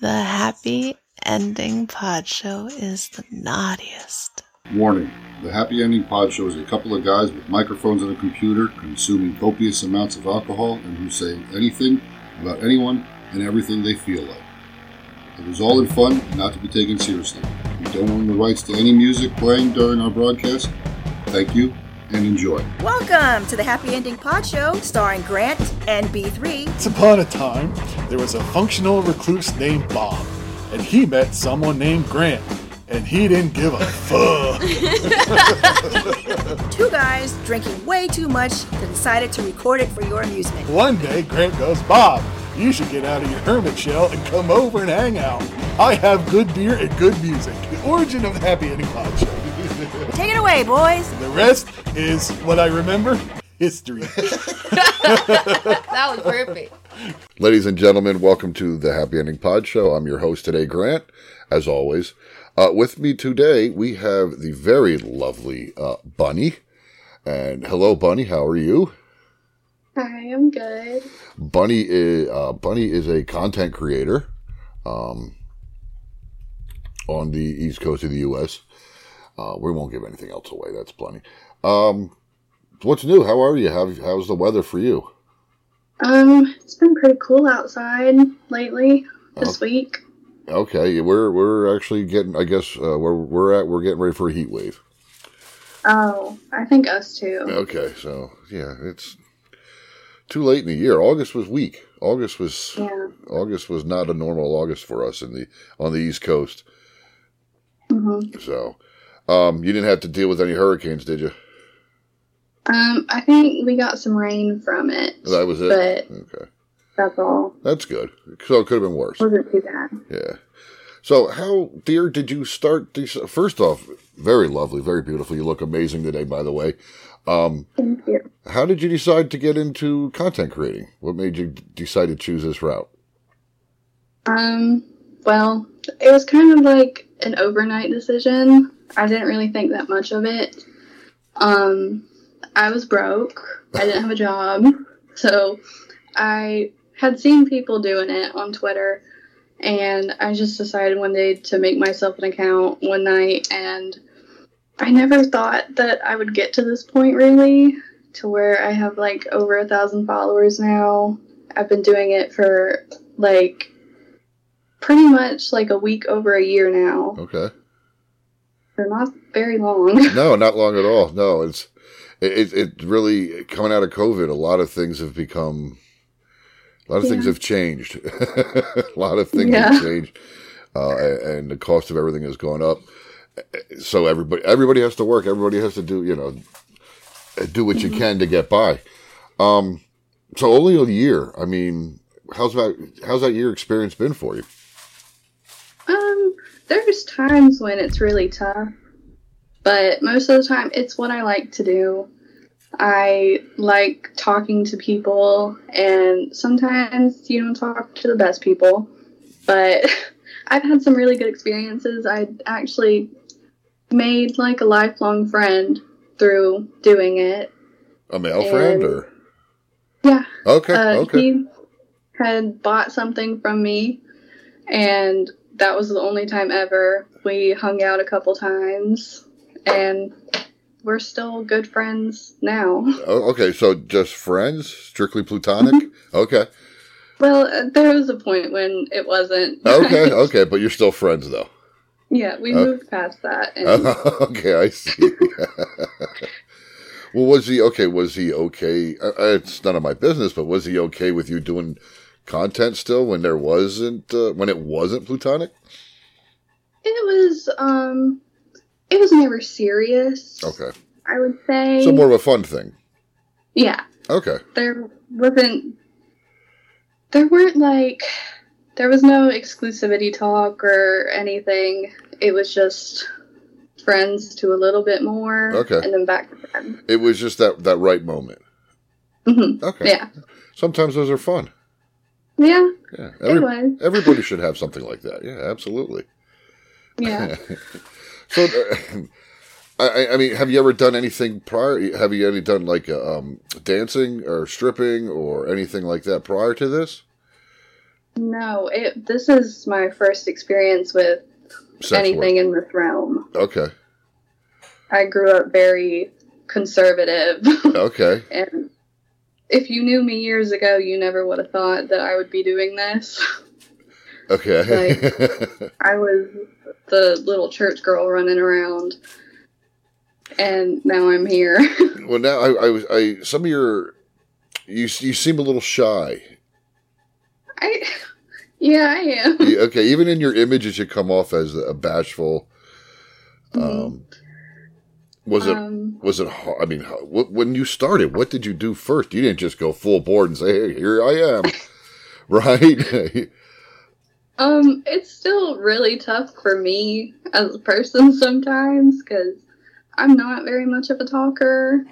The happy ending pod show is the naughtiest. Warning The Happy Ending Pod Show is a couple of guys with microphones and a computer consuming copious amounts of alcohol and who say anything about anyone and everything they feel like. It is all in fun and not to be taken seriously. We don't own the rights to any music playing during our broadcast. Thank you and enjoy. Welcome to the Happy Ending Pod Show, starring Grant and B3. Once upon a time, there was a functional recluse named Bob, and he met someone named Grant, and he didn't give a fuck. Two guys drinking way too much that decided to record it for your amusement. One day, Grant goes, Bob, you should get out of your hermit shell and come over and hang out. I have good beer and good music. The origin of the Happy Ending Pod Show. Take it away, boys. the rest is what I remember history. That was perfect. Ladies and gentlemen, welcome to the Happy Ending Pod Show. I'm your host today, Grant, as always. Uh, with me today, we have the very lovely uh, Bunny. And hello, Bunny. How are you? Hi, I'm good. Bunny is uh, Bunny is a content creator, um, on the east coast of the U.S. Uh, we won't give anything else away. That's plenty. Um, what's new? How are you? How, how's the weather for you? Um, it's been pretty cool outside lately this week. Okay, we're we're actually getting. I guess uh, where we're at, we're getting ready for a heat wave. Oh, I think us too. Okay, so yeah, it's too late in the year. August was weak. August was Yeah. August was not a normal August for us in the on the East Coast. hmm So, um, you didn't have to deal with any hurricanes, did you? Um, I think we got some rain from it. That was it. But Okay, that's all. that's good. So it could have been worse. Wasn't too bad. Yeah. So how, dear, did you start? These, first off, very lovely, very beautiful. You look amazing today, by the way. Um, Thank you. how did you decide to get into content creating? What made you decide to choose this route? Um, well, it was kind of like an overnight decision. I didn't really think that much of it. Um, I was broke. I didn't have a job. So I had seen people doing it on Twitter and I just decided one day to make myself an account one night and I never thought that I would get to this point really to where I have like over a thousand followers now. I've been doing it for like pretty much like a week over a year now. Okay. So not very long. No, not long at all. No, it's it, it, really coming out of COVID. A lot of things have become. A lot of things have changed. a lot of things Yeah. have changed, uh, and the cost of everything has gone up. So everybody, everybody has to work. Everybody has to do, you know, do what you can to get by. Um, so only a year. I mean, how's that? How's that year experience been for you? Um, there's times when it's really tough, but most of the time it's what I like to do. I like talking to people, and sometimes you don't talk to the best people, but I've had some really good experiences. I actually made like a lifelong friend through doing it. A male friend, or Yeah, okay, uh, okay, he had bought something from me, and that was the only time ever. We hung out a couple times, and we're still good friends now. Oh, okay. So just friends, strictly platonic. Mm-hmm. Okay. Well, uh, there was a point when it wasn't. Okay, okay, but you're still friends though. yeah, we Uh, moved past that. And okay, I see. well, was he okay? Was he okay? uh, uh, It's none of my business, but was he okay with you doing content still when there wasn't uh, when it wasn't plutonic? it was, um, it was never serious. Okay, I would say. so more of a fun thing. yeah. Okay, there wasn't there weren't like there was no exclusivity talk or anything it was just friends to a little bit more Okay. and then back to friends it was just that that right moment. hmm Okay, yeah Sometimes those are fun. yeah Yeah, every, everybody should have something like that. Yeah, absolutely. yeah So, I, I mean, have you ever done anything prior? Have you any done like um, dancing or stripping or anything like that prior to this? No, it. This is my first experience with Sex work. anything in this realm. Okay. I grew up very conservative, Okay. and if you knew me years ago, you never would have thought that I would be doing this. Okay. I was the little church girl running around, and now I'm here. well, now I, I was I some of your you you seem a little shy. I, yeah, I am. Yeah, okay, even in your images, you come off as a bashful. Um, was it Um, was it? I mean, when you started, what did you do first? You didn't just go full board and say, "Hey, here I am," right? Um, it's still really tough for me as a person sometimes because I'm not very much of a talker.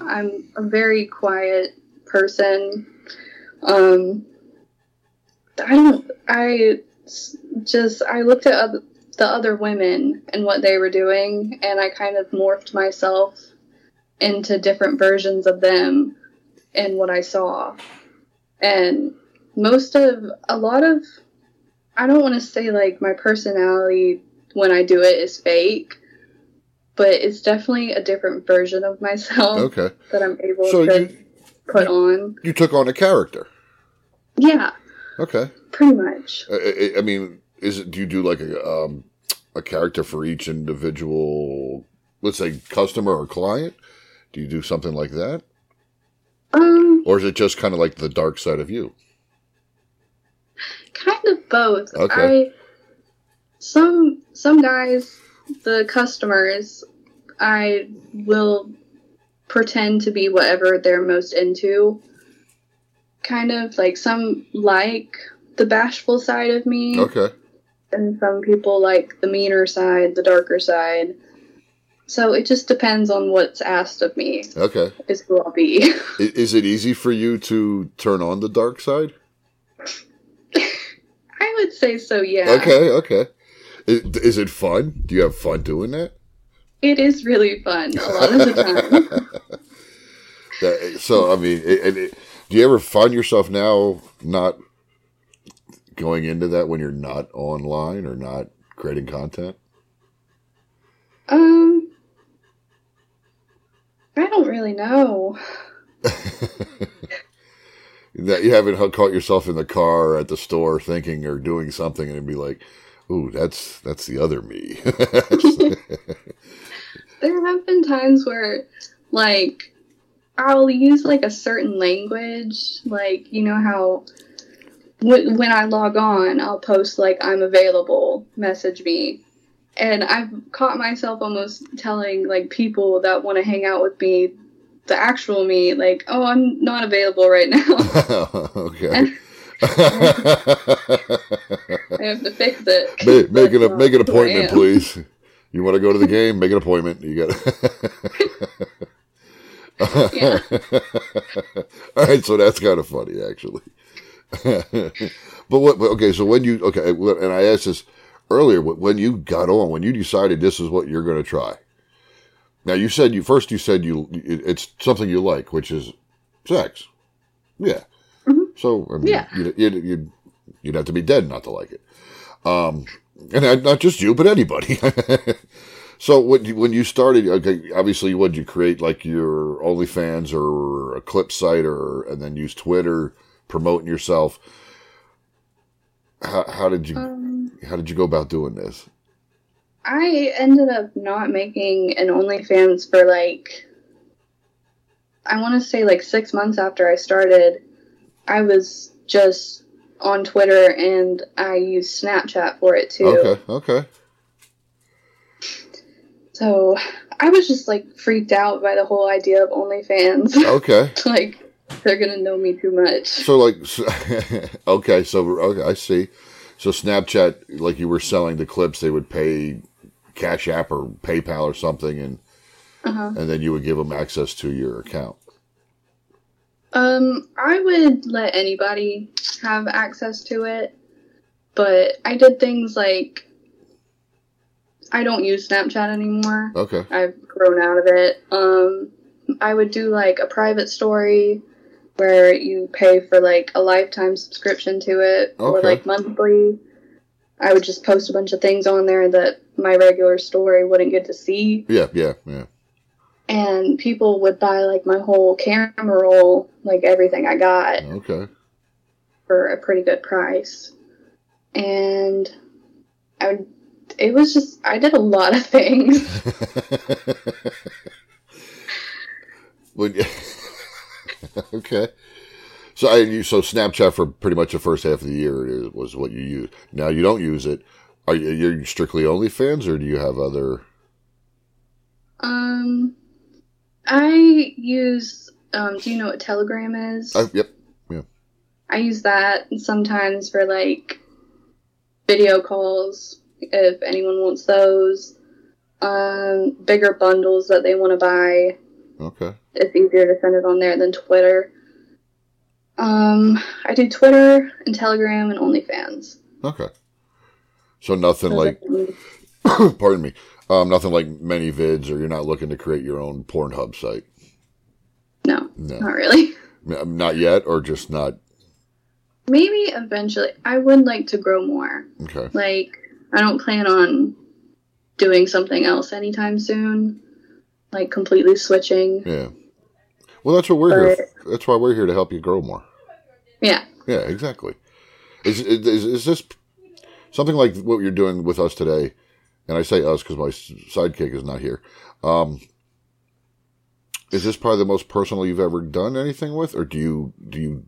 I'm a very quiet person. Um, I don't. I just I looked at the other women and what they were doing, and I kind of morphed myself into different versions of them and what I saw. And most of a lot of I don't want to say like my personality when I do it is fake, but it's definitely a different version of myself okay, that I'm able so to you put on. you took on a character. Yeah, Okay, pretty much. I, I, I mean, is it? Do you do like a um a character for each individual? Let's say customer or client. Do you do something like that, Um, or is it just kind of like the dark side of you? Kind of both. Okay. I some some guys, the customers, I will pretend to be whatever they're most into. Kind of like some like the bashful side of me. Okay, and some people like the meaner side, the darker side. So it just depends on what's asked of me, okay. is who I'll be. Is it easy for you to turn on the dark side? I would say so, yeah. Okay, okay. Is, is it fun? Do you have fun doing that? It is really fun a lot of the time. That- so, I mean, it, it, it- do you ever find yourself now not going into that when you're not online or not creating content? um, I don't really know. That you haven't caught yourself in the car or at the store thinking or doing something and be like, "Ooh, that's that's the other me." There have been times where, like, I'll use like a certain language, like you know how w- when I log on, I'll post like I'm available, message me, and I've caught myself almost telling like people that want to hang out with me, the actual me, like, oh, I'm not available right now. okay. I have to fix it. make, make, an, That's make an not who I appointment, please. You want to go to the game? Make an appointment. You got. Yeah. All right, so that's kind of funny, actually. but what? but Okay, so when you okay, and I asked this earlier, when you got on, when you decided this is what you're going to try. Now you said you first. You said you it- it's something you like, which is sex. Yeah. Mhm. So I mean, Yeah. you'd, you'd you'd you'd have to be dead not to like it. Um, and not- not just you, but anybody. so when you, when you started, okay, obviously, what you create like your OnlyFans or a clip site, or and then use Twitter promoting yourself? How, how did you Um, how did you go about doing this? I ended up not making an OnlyFans for like, I want to say like six months after I started. I was just on Twitter and I used Snapchat for it too. Okay, okay, So I was just like freaked out by the whole idea of OnlyFans. okay. like, they're gonna know me too much. So like, so, okay, so okay, I see. So Snapchat, like you were selling the clips, they would pay Cash App or PayPal or something, and Uh-huh. and then you would give them access to your account. Um, I would let anybody have access to it, but I did things like I don't use Snapchat anymore. Okay, I've grown out of it. Um, I would do like a private story where you pay for like a lifetime subscription to it or like monthly. I would just post a bunch of things on there that my regular story wouldn't get to see. Yeah, yeah, yeah. And people would buy like my whole camera roll, like everything I got Okay. for a pretty good price. And I would, it was just, I did a lot of things. Would okay. So I you so Snapchat for pretty much the first half of the year is, was what you use. Now you don't use it. Are you you're strictly OnlyFans or do you have other? Um, I use, um, do you know what Telegram is? Uh, yep. Yeah. I use that sometimes for like video calls if anyone wants those. Um, bigger bundles that they want to buy. Okay. It's easier to send it on there than Twitter. Um, I do Twitter and Telegram and OnlyFans. Okay. So nothing like, pardon me, um, nothing like ManyVids, or you're not looking to create your own Pornhub site. no, No, not really. Not yet, or just not. Maybe eventually. I would like to grow more. Okay. Like, I don't plan on doing something else anytime soon. Like, completely switching. Yeah. Well, that's what we're here. But- f- That's why we're here to help you grow more. Yeah. Yeah, exactly. Is, is is this something like what you're doing with us today? And I say us because my sidekick is not here. Um, is this probably the most personal you've ever done anything with, or do you do you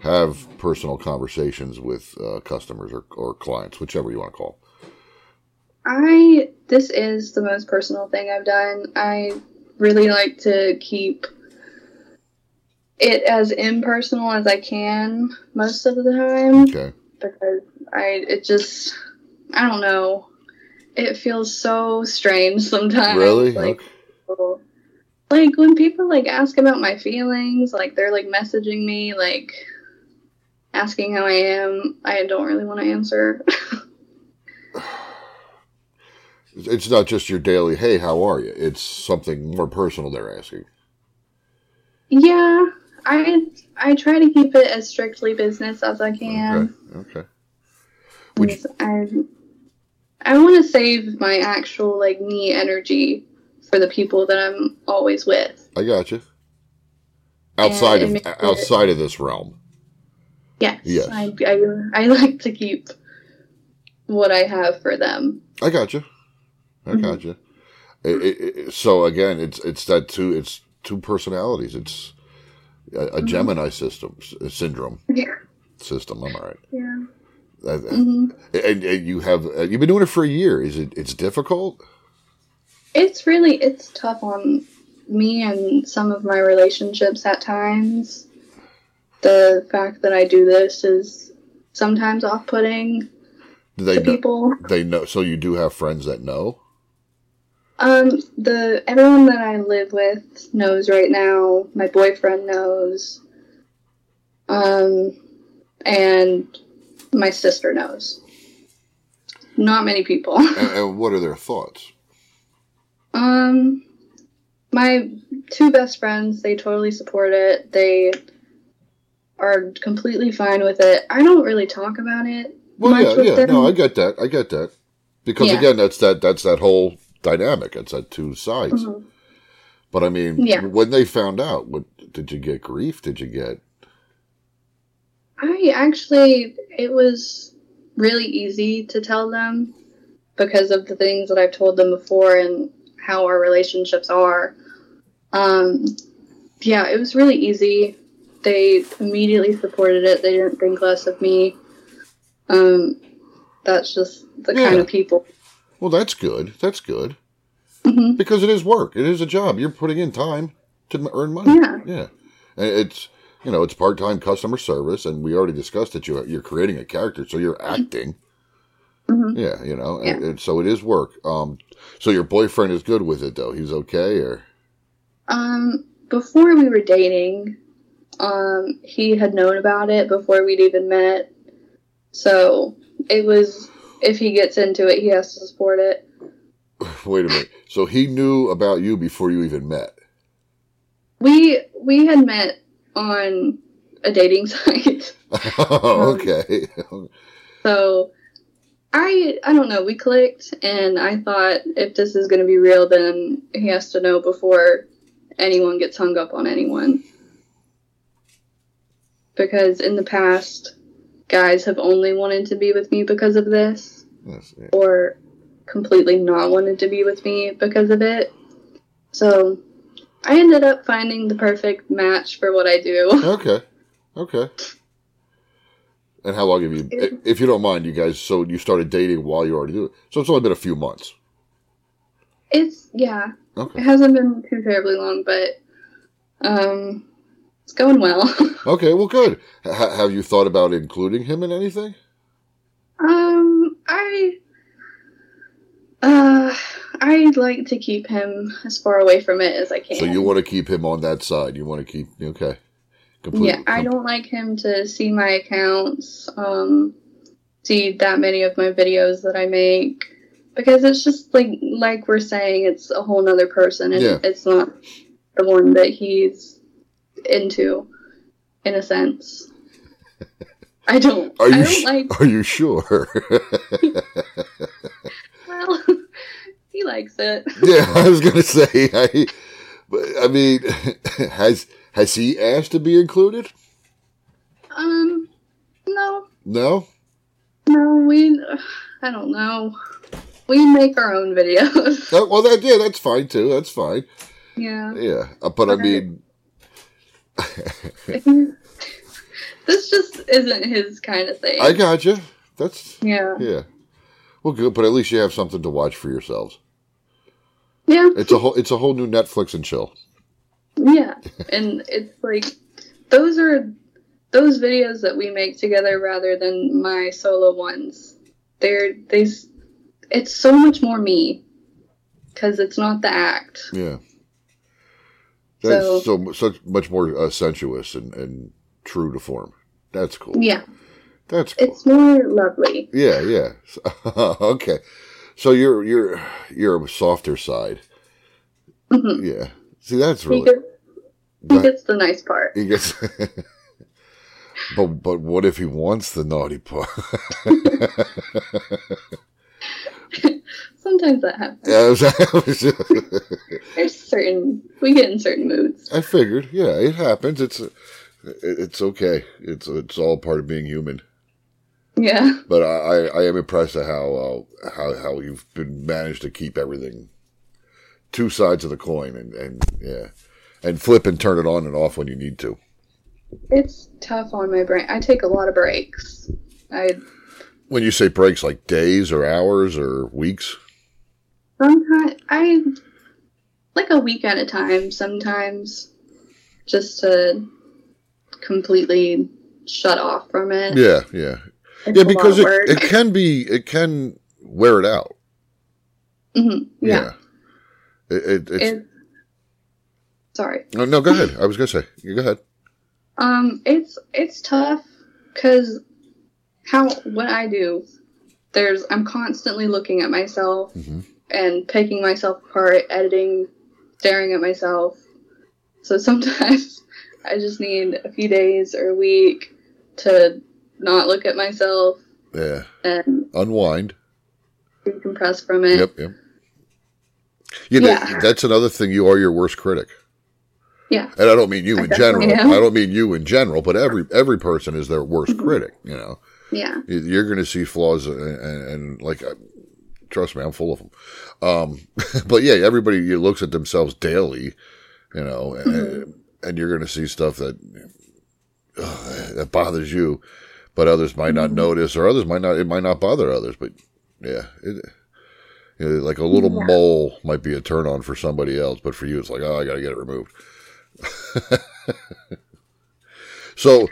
have personal conversations with uh, customers or, or clients, whichever you want to call? I this is the most personal thing I've done. I really like to keep it as impersonal as I can most of the time Okay. because I it just I don't know. It feels so strange sometimes. Really? Like Okay. like when people like ask about my feelings, like they're like messaging me like asking how I am, I don't really want to answer. It's not just your daily, hey, how are you? It's something more personal they're asking. Yeah, I I try to keep it as strictly business as I can. Okay. Okay. Would you, I I want to save my actual like me energy for the people that I'm always with. I got you. Outside it of makes it- outside of this realm. Yes, Yes. I, I I like to keep what I have for them. I got you. I Mm-hmm. got you. It, it- so again, it's it's that two it's two personalities. It's a, a Gemini system syndrome Mm-hmm. Yeah, system. I'm all right. yeah. Uh, hmm And, and you have uh, you've been doing it for a year. Is it it's difficult? It's really it's tough on me and some of my relationships at times. The fact that I do this is sometimes off-putting Do they to know, people. they know? So you do have friends that know. Um, the everyone that I live with knows right now. My boyfriend knows. Um, and my sister knows. Not many people. And, and what are their thoughts? Um, my two best friends, they totally support it. They are completely fine with it. I don't really talk about it. Well, much yeah, with yeah. them. No, I get that. I get that. Because Yeah. again, that's that that's that whole dynamic. It's that two sides. Mhm. But I mean, Yeah. when they found out, what did you get grief? Did you get? I actually, it was really easy to tell them because of the things that I've told them before and how our relationships are. Um, yeah, it was really easy. They immediately supported it. They didn't think less of me. Um, that's just the kind of people. Well, that's good. That's good hmm because it is work. It is a job. You're putting in time to earn money. Yeah. yeah. And it's you know it's part time customer service, and we already discussed that you you're creating a character, so you're acting. Mhm. Yeah, you know, Yeah. And, and so it is work. Um, so your boyfriend is good with it, though. He's okay, or Um, before we were dating, um, he had known about it before we'd even met. So it was, if he gets into it, he has to support it. wait a minute. So he knew about you before you even met. We we had met on a dating site. Oh, okay. So I I don't know, we clicked and I thought if this is gonna be real then he has to know before anyone gets hung up on anyone. Because in the past guys have only wanted to be with me because of this or completely not wanted to be with me because of it. So I ended up finding the perfect match for what I do. Okay. Okay. And how long have you, if you don't mind, you guys, so you started dating while you already do it. So it's only been a few months. It's yeah, Okay. it hasn't been too terribly long, but um, it's going well. Okay, well, good. H- have you thought about including him in anything? um, I uh, I like to keep him as far away from it as I can. So you want to keep him on that side. You want to keep, okay. Completely. Yeah, I don't like him to see my accounts, um, see that many of my videos that I make, because it's just like like we're saying, it's a whole nother person, and Yeah. it's not the one that he's into, in a sense. I don't. Are I you, don't sh- like. are you sure? Well, he likes it. yeah, I was going to say, I, but, I mean, has, has he asked to be included? Um, no, No? no, we. I don't know. We make our own videos. Oh, well, that, yeah, that's fine too. That's fine. yeah. Yeah. Uh, but I mean, this just isn't his kind of thing. I got you. That's, yeah. yeah. Well, good, but at least you have something to watch for yourselves. Yeah. It's a whole, it's a whole new Netflix and chill. Yeah. And it's like those are those videos that we make together rather than my solo ones. They're they it's so much more me cuz it's not the act. Yeah. That's So- so, such much more uh, sensuous and, and true to form. That's cool. Yeah. That's cool. It's more lovely. Yeah, yeah. okay. So you're you're you're a softer side. Mhm. Yeah. See, that's He really. gets, he gets the nice part. He gets. but but what if he wants the naughty part? Sometimes that happens. Yeah, I was- There's certain we get in certain moods. I figured. Yeah, it happens. It's it's okay. It's it's all part of being human. Yeah. But I, I, I am impressed at how uh, how how you've been managed to keep everything two sides of the coin and, and yeah and flip and turn it on and off when you need to. It's tough on my brain. I take a lot of breaks. I When you say breaks, like days or hours or weeks. sometimes I like a week at a time sometimes just to completely shut off from it. Yeah, yeah, It's yeah. Because it, it can be it can wear it out. Mhm, yeah. It, it, it's It's sorry. no, no. Go ahead. I was gonna say. You go ahead. Um, it's it's tough because how what I do, there's I'm constantly looking at myself Mhm. and picking myself apart, editing, staring at myself. So sometimes I just need a few days or a week to not look at myself Yeah. and Unwind. decompress from it. Yep. Yep. You know, Yeah. that's another thing. You are your worst critic. Yeah. And I don't mean you I in general. am. I don't mean you in general, but every every person is their worst Mm-hmm. critic. You know, Yeah. You- you're going to see flaws, and, and, and like, uh, trust me, I'm full of them. Um, but yeah, everybody looks at themselves daily, you know, and, Mm-hmm. and you're going to see stuff that ugh, that bothers you, but others might not Mm-hmm. notice, or others might not. It might not bother others, but yeah, it, you know, like a little Yeah. mole might be a turn on for somebody else, but for you, it's like, oh, I got to get it removed. so,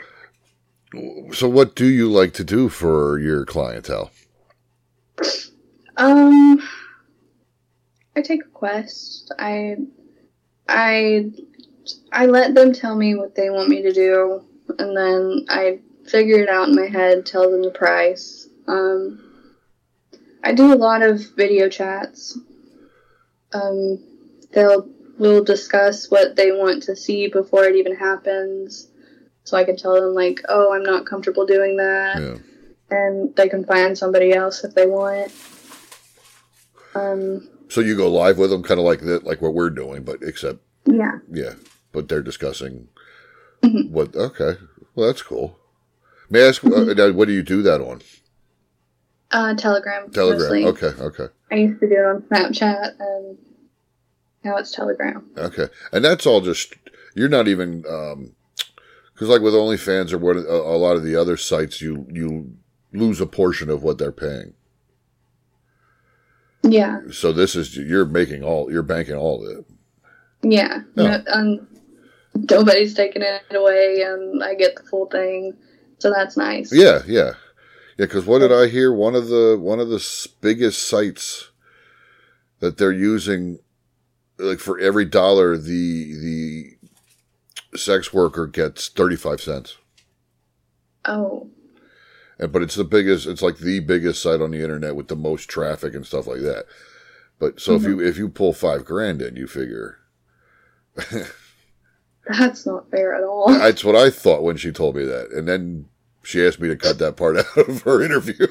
so what do you like to do for your clientele? Um, I take a quest. I, I, I let them tell me what they want me to do, and then I figure it out in my head. Tell them the price. Um, I do a lot of video chats. Um, they'll we'll discuss what they want to see before it even happens. So I can tell them like, oh, I'm not comfortable doing that, Yeah. and they can find somebody else if they want. Um, So you go live with them, kind of like that, like what we're doing, but except yeah. yeah, but they're discussing Mhm. what. Okay, well that's cool. May I ask, uh, what do you do that on? Uh, Telegram. Telegram. mostly. Okay, okay, I used to do it on Snapchat, and now it's Telegram. okay, and that's all just you're not even because like with OnlyFans or what a, lot of the other sites, you you lose a portion of what they're paying. Yeah, So this is you're making all you're banking all of it. yeah. Yeah. No, um, nobody's taking it away, and I get the full thing, so that's nice. Yeah, yeah, yeah. Because what did I hear? One of the one of the biggest sites that they're using, like for every dollar, the the sex worker gets thirty five cents. Oh, And but it's the biggest. It's like the biggest site on the internet with the most traffic and stuff like that. But so if mm-hmm. you if you pull five grand in, you figure that's not fair at all. that's what I thought when she told me that, and then she asked me to cut that part out of her interview.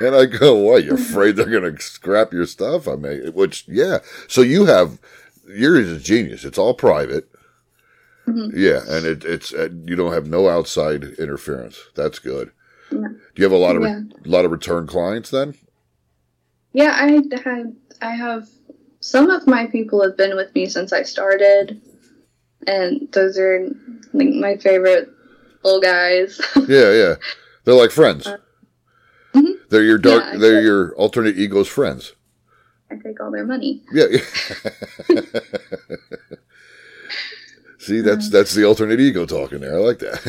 and I go, "What? You're afraid they're going to scrap your stuff?" I mean, which, yeah. So you have yours is genius. It's all private. Mhm. Yeah, and it, it's uh, you don't have no outside interference. That's good. Yeah. Do you have a lot of Yeah. a lot of return clients then? Yeah, I have. I have. Some of my people have been with me since I started, and those are like my favorite little guys. Yeah, yeah. They're like friends. Mhm. They're your dark. Yeah, they're your alternate egos friends. I take all their money. Yeah. yeah. See, that's that's the alternate ego talking there. I like that.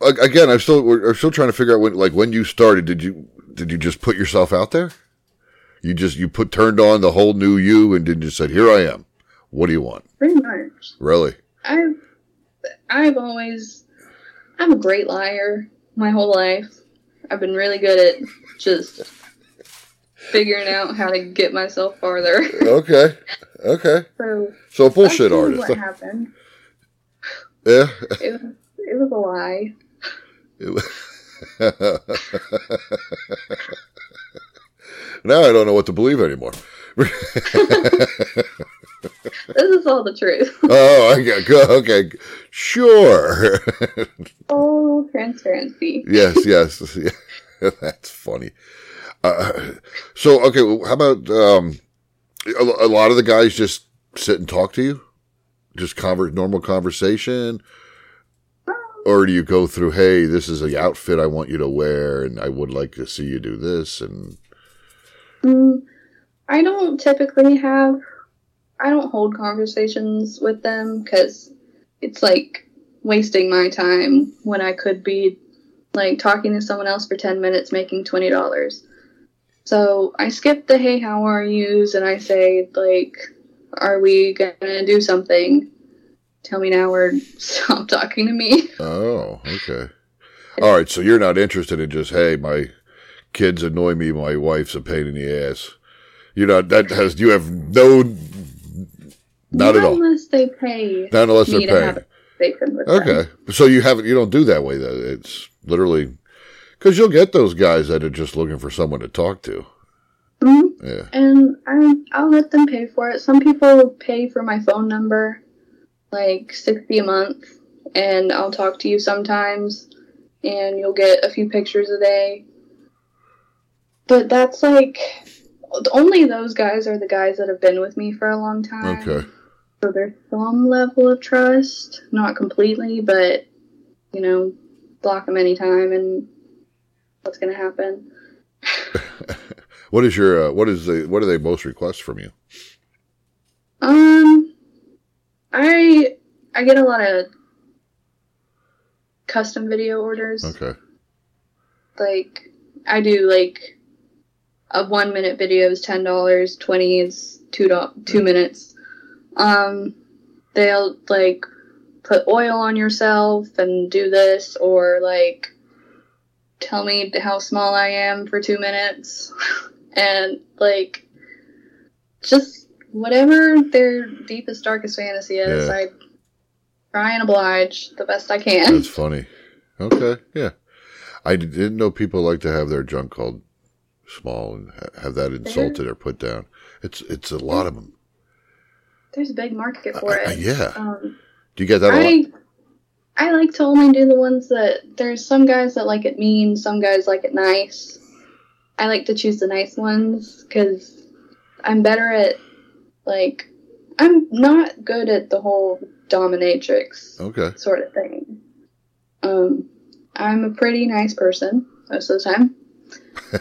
Again, I'm still we're, I'm still trying to figure out when like when you started. Did you did you just put yourself out there? You just you put turned on the whole new you and then just said, "Here I am. What do you want?" Pretty much. Really? I've I've always I'm a great liar my whole life. I've been really good at just figuring out how to get myself farther. Okay. Okay. So So a bullshit artist. What happened? Yeah. It was, it was a lie. It was now I don't know what to believe anymore. This is all the truth. oh, go. Okay, sure. Full transparency. yes, yes, yeah. That's funny. Uh, so, okay, well, how about um, a, a lot of the guys just sit and talk to you, just conver- normal conversation, or do you go through? Hey, this is the outfit I want you to wear, and I would like to see you do this, and Mm, I don't typically have. I don't hold conversations with them because it's like wasting my time when I could be like talking to someone else for 10 minutes making $20. So I skip the hey, how are yous and I say, like, are we gonna do something? Tell me now or stop talking to me. Oh, okay. All right. So you're not interested in just, hey, my kids annoy me. My wife's a pain in the ass. You're not, that has, you have no, not at all. Unless they pay Not unless they're have paying. with them. Okay. So you haven't, you don't do that way though. It's literally, cause you'll get those guys that are just looking for someone to talk to. Mhm. Yeah. And I, I'll let them pay for it. Some people pay for my phone number, like 60 a month, and I'll talk to you sometimes, and you'll get a few pictures a day. But that's like, only those guys are the guys that have been with me for a long time. Okay. So there's some level of trust, not completely, but, you know, block them anytime, and what's going to happen? What is your, uh, what is the, what do they most request from you? Um, I I get a lot of custom video orders. Okay. Like I do like a one minute video is ten dollars, twenty is two do- two minutes. Um, they'll like put oil on yourself and do this, or like tell me how small I am for two minutes, and like just whatever their deepest, darkest fantasy is, Yeah. I try and oblige the best I can. That's funny. Okay, yeah. I didn't know people like to have their junk called small and have that insulted or put down. It's it's a lot of them. There's a big market for Uh, it. yeah. Um, Do you get that a lot? I I like to only do the ones that there's some guys that like it mean, some guys like it nice. I like to choose the nice ones because I'm better at like I'm not good at the whole dominatrix Okay. sort of thing. Um, I'm a pretty nice person most of the time,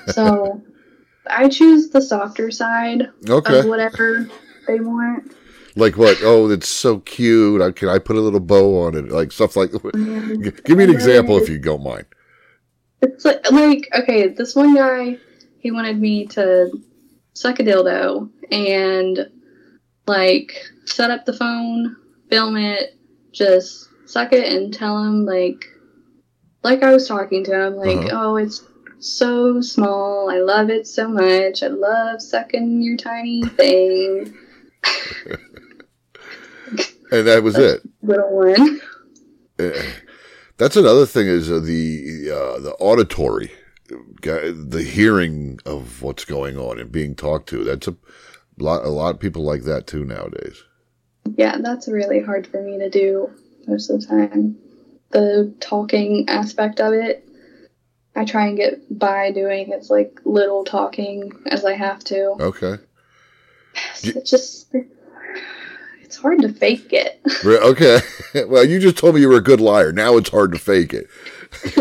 so I choose the softer side of Okay. whatever they want. Like what? Oh, it's so cute. I, can I put a little bow on it? Like stuff like. G- Give me an example if you don't mind. It's like, like okay, this one guy, he wanted me to suck a dildo and like set up the phone, film it, just suck it and tell him like, like I was talking to him, like, Uh-huh. oh, it's so small. I love it so much. I love sucking your tiny thing, And that was it. little one. Eh, That's another thing is uh, the uh, the auditory, the hearing of what's going on and being talked to. That's a lot. A lot of people like that too nowadays. Yeah, that's really hard for me to do most of the time. The talking aspect of it, I try and get by doing as like little talking as I have to. Okay. It's just it's hard to fake it. Okay. well, you just told me you were a good liar. Now it's hard to fake it.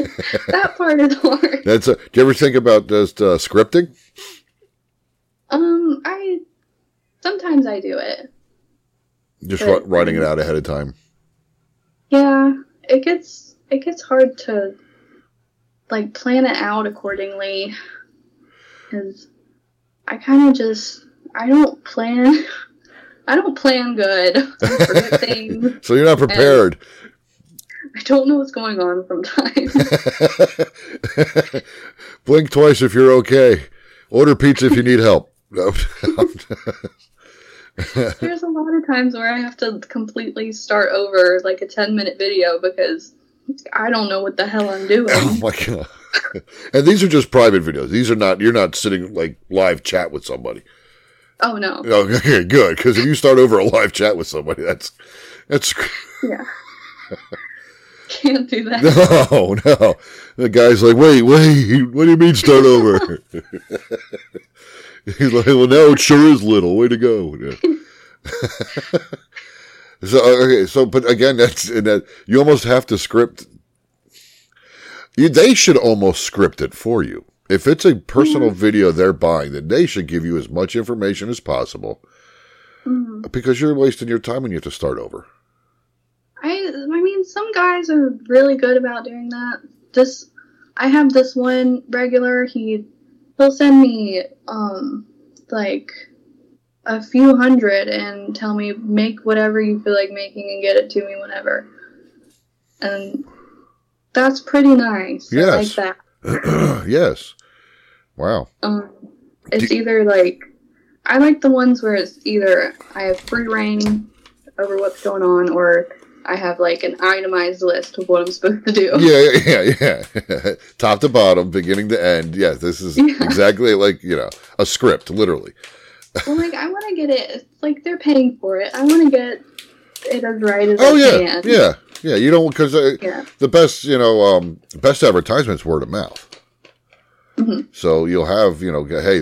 that part is hard. That's. A, do you ever think about just uh, scripting? Um, I sometimes I do it. Just wri- writing it out ahead of time. Yeah, it gets it gets hard to like plan it out accordingly because I kind of just I don't plan I don't plan good. I. So you're not prepared. I don't know what's going on sometimes. Blink twice if you're okay. Order pizza if you need help. There's a lot of times where I have to completely start over like a 10 minute video because I don't know what the hell I'm doing. oh my god! and these are just private videos. These are not. You're not sitting like live chat with somebody. Oh no. Okay, good. Because if you start over a live chat with somebody, that's that's Yeah. Can't do that. no, no. The guy's like, wait, wait. What do you mean start over? He's like, well, no, it sure is little. Way to go. Yeah. so uh, okay, so but again, that's and that you almost have to script. You, they should almost script it for you. If it's a personal video they're buying, then they should give you as much information as possible. Mhm. Because you're wasting your time and you have to start over. I I mean some guys are really good about doing that. This I have this one regular, he he'll send me um like a few hundred and tell me make whatever you feel like making and get it to me whenever. And that's pretty nice. I Yes. like that. yes. Wow. Um, it's either like I like the ones where it's either I have free reign over what's going on, or I have like an itemized list of what I'm supposed to do. Yeah, yeah, yeah. Yeah. Top to bottom, beginning to end. Yeah, this is Yeah. exactly like, you know, a script, literally. Well, like I want to get it. It's like they're paying for it. I want to get it as right as Oh, I yeah. can. Yeah. Yeah. You don't, because uh, Yeah. the best, you know, um, best advertisements word of mouth. Mhm. So you'll have, you know, hey,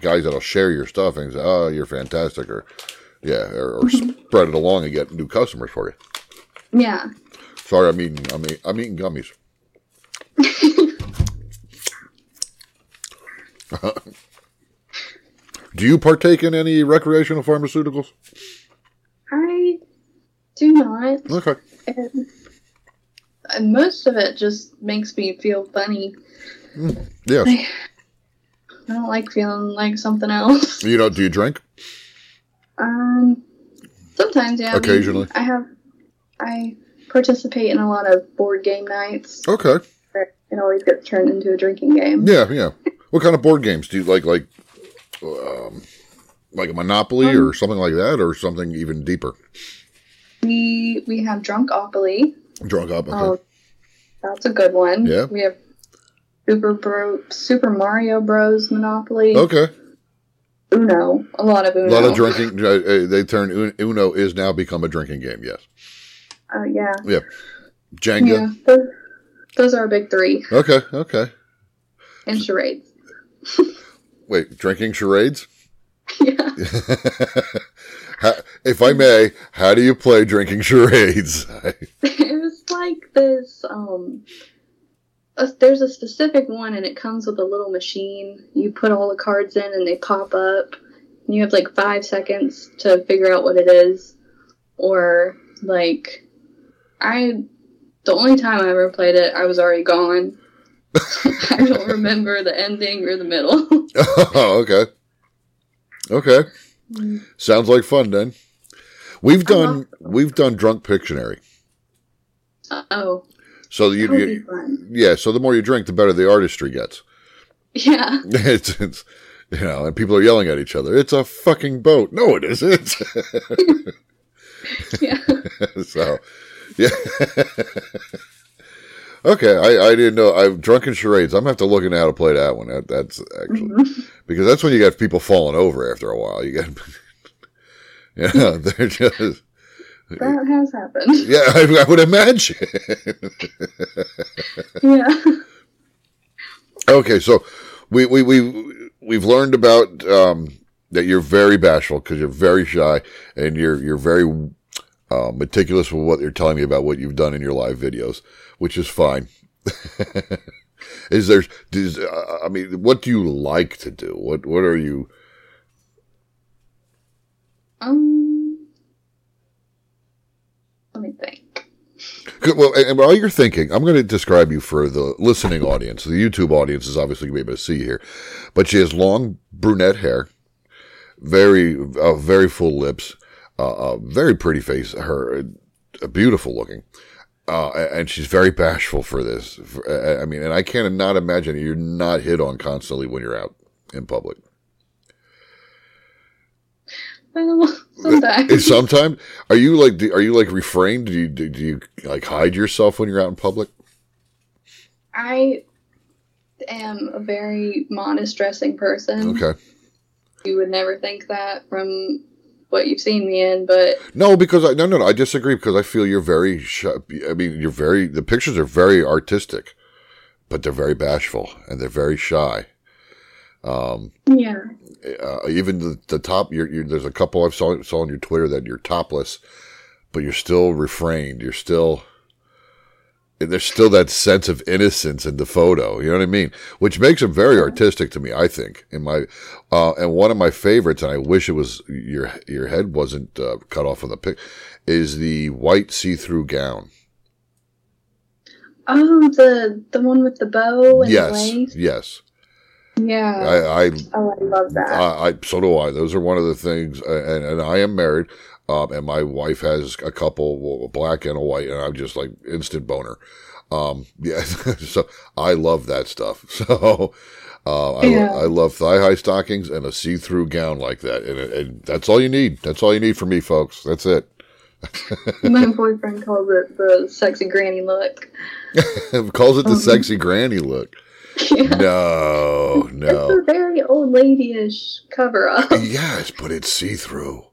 guys that'll share your stuff and say, oh, you're fantastic, or, yeah, or, or Mm-hmm. spread it along and get new customers for you. Yeah. Sorry, I'm eating, I'm, eat, I'm eating gummies. Do you partake in any recreational pharmaceuticals? I do not. Okay. And, and most of it just makes me feel funny. Yes. I don't like feeling like something else. You know, do you drink? Um, sometimes, yeah. I mean, Occasionally. I have, I participate in a lot of board game nights. Okay. It always gets turned into a drinking game. Yeah, yeah. What kind of board games do you like? Like, um, Like a Monopoly Um, or something like that, or something even deeper. We we have Drunkopoly. Drunk up. Okay. Oh, that's a good one. Yeah. We have Super Bro, Super Mario Bros. Monopoly. okay. Uno. A lot of Uno. A lot of drinking. Uh, uh, they turn Uno is now become a drinking game. Yes. Uh, yeah. Yeah. Jenga. Yeah. Those, those are our big three. Okay. Okay. And charades. Wait, drinking charades? yeah. How, if I may, how do you play drinking charades? it was like this um a, there's a specific one and it comes with a little machine you put all the cards in and they pop up and you have like five seconds to figure out what it is or like i the only time i ever played it i was already gone i don't remember the ending or the middle oh, okay. Okay. Mm. Sounds like fun then. We've done we've done drunk Pictionary. oh So you, that would be you yeah, so the more you drink the better the artistry gets. yeah It's, it's you know, and people are yelling at each other. It's a fucking boat. No, it isn't. yeah so, yeah. okay, I, I didn't know. I've drunken charades. I'm gonna have to look into how to play that one. That, that's actually Mhm. because that's when you got people falling over after a while. You got, yeah, they're just that has happened yeah. I, I would imagine. yeah okay, so we we we we've learned about um, that you're very bashful because you're very shy and you're you're very uh, meticulous with what you're telling me about what you've done in your live videos, which is fine. is there? Uh, I mean, what do you like to do? What what are you? Um, let me think. Good, Well, and while you're thinking, I'm going to describe you for the listening audience. The YouTube audience is obviously going to be able to see here, but she has long brunette hair, very, uh, very full lips, uh, uh, very pretty face. Her, uh, beautiful looking, uh, and she's very bashful for this. I mean, and I can't not imagine you're not hit on constantly when you're out in public. Sometimes. Sometimes, are you like, are you like refrained? Do you do you like hide yourself when you're out in public? I am a very modest dressing person. Okay. You would never think that from what you've seen me in, but No, because I no no no I disagree because I feel you're very shy. I mean you're very the pictures are very artistic, but they're very bashful and they're very shy. Um, yeah. uh, even the, the top, you're, you're, there's a couple I've saw saw on your Twitter that you're topless, but you're still refrained. You're still there's still that sense of innocence in the photo. You know what I mean? Which makes it very artistic to me. I think in my uh, and one of my favorites, and I wish it was your your head wasn't uh, cut off on the pic, is the white see through gown. Oh, the the one with the bow and the yes, lace. yes. Yeah. I, I oh, I love that. I, I so do I. Those are one of the things, and and I am married, um, and my wife has a couple, a black and a white, and I'm just like instant boner. Um, yeah, so I love that stuff. So, uh, I, Yeah. I love thigh high stockings and a see through gown like that, and, and that's all you need. That's all you need for me, folks. That's it. My boyfriend calls it the sexy granny look. Calls it the Mhm. sexy granny look. yeah. No, It's no. a very old lady-ish cover up. Yes, but it's see through.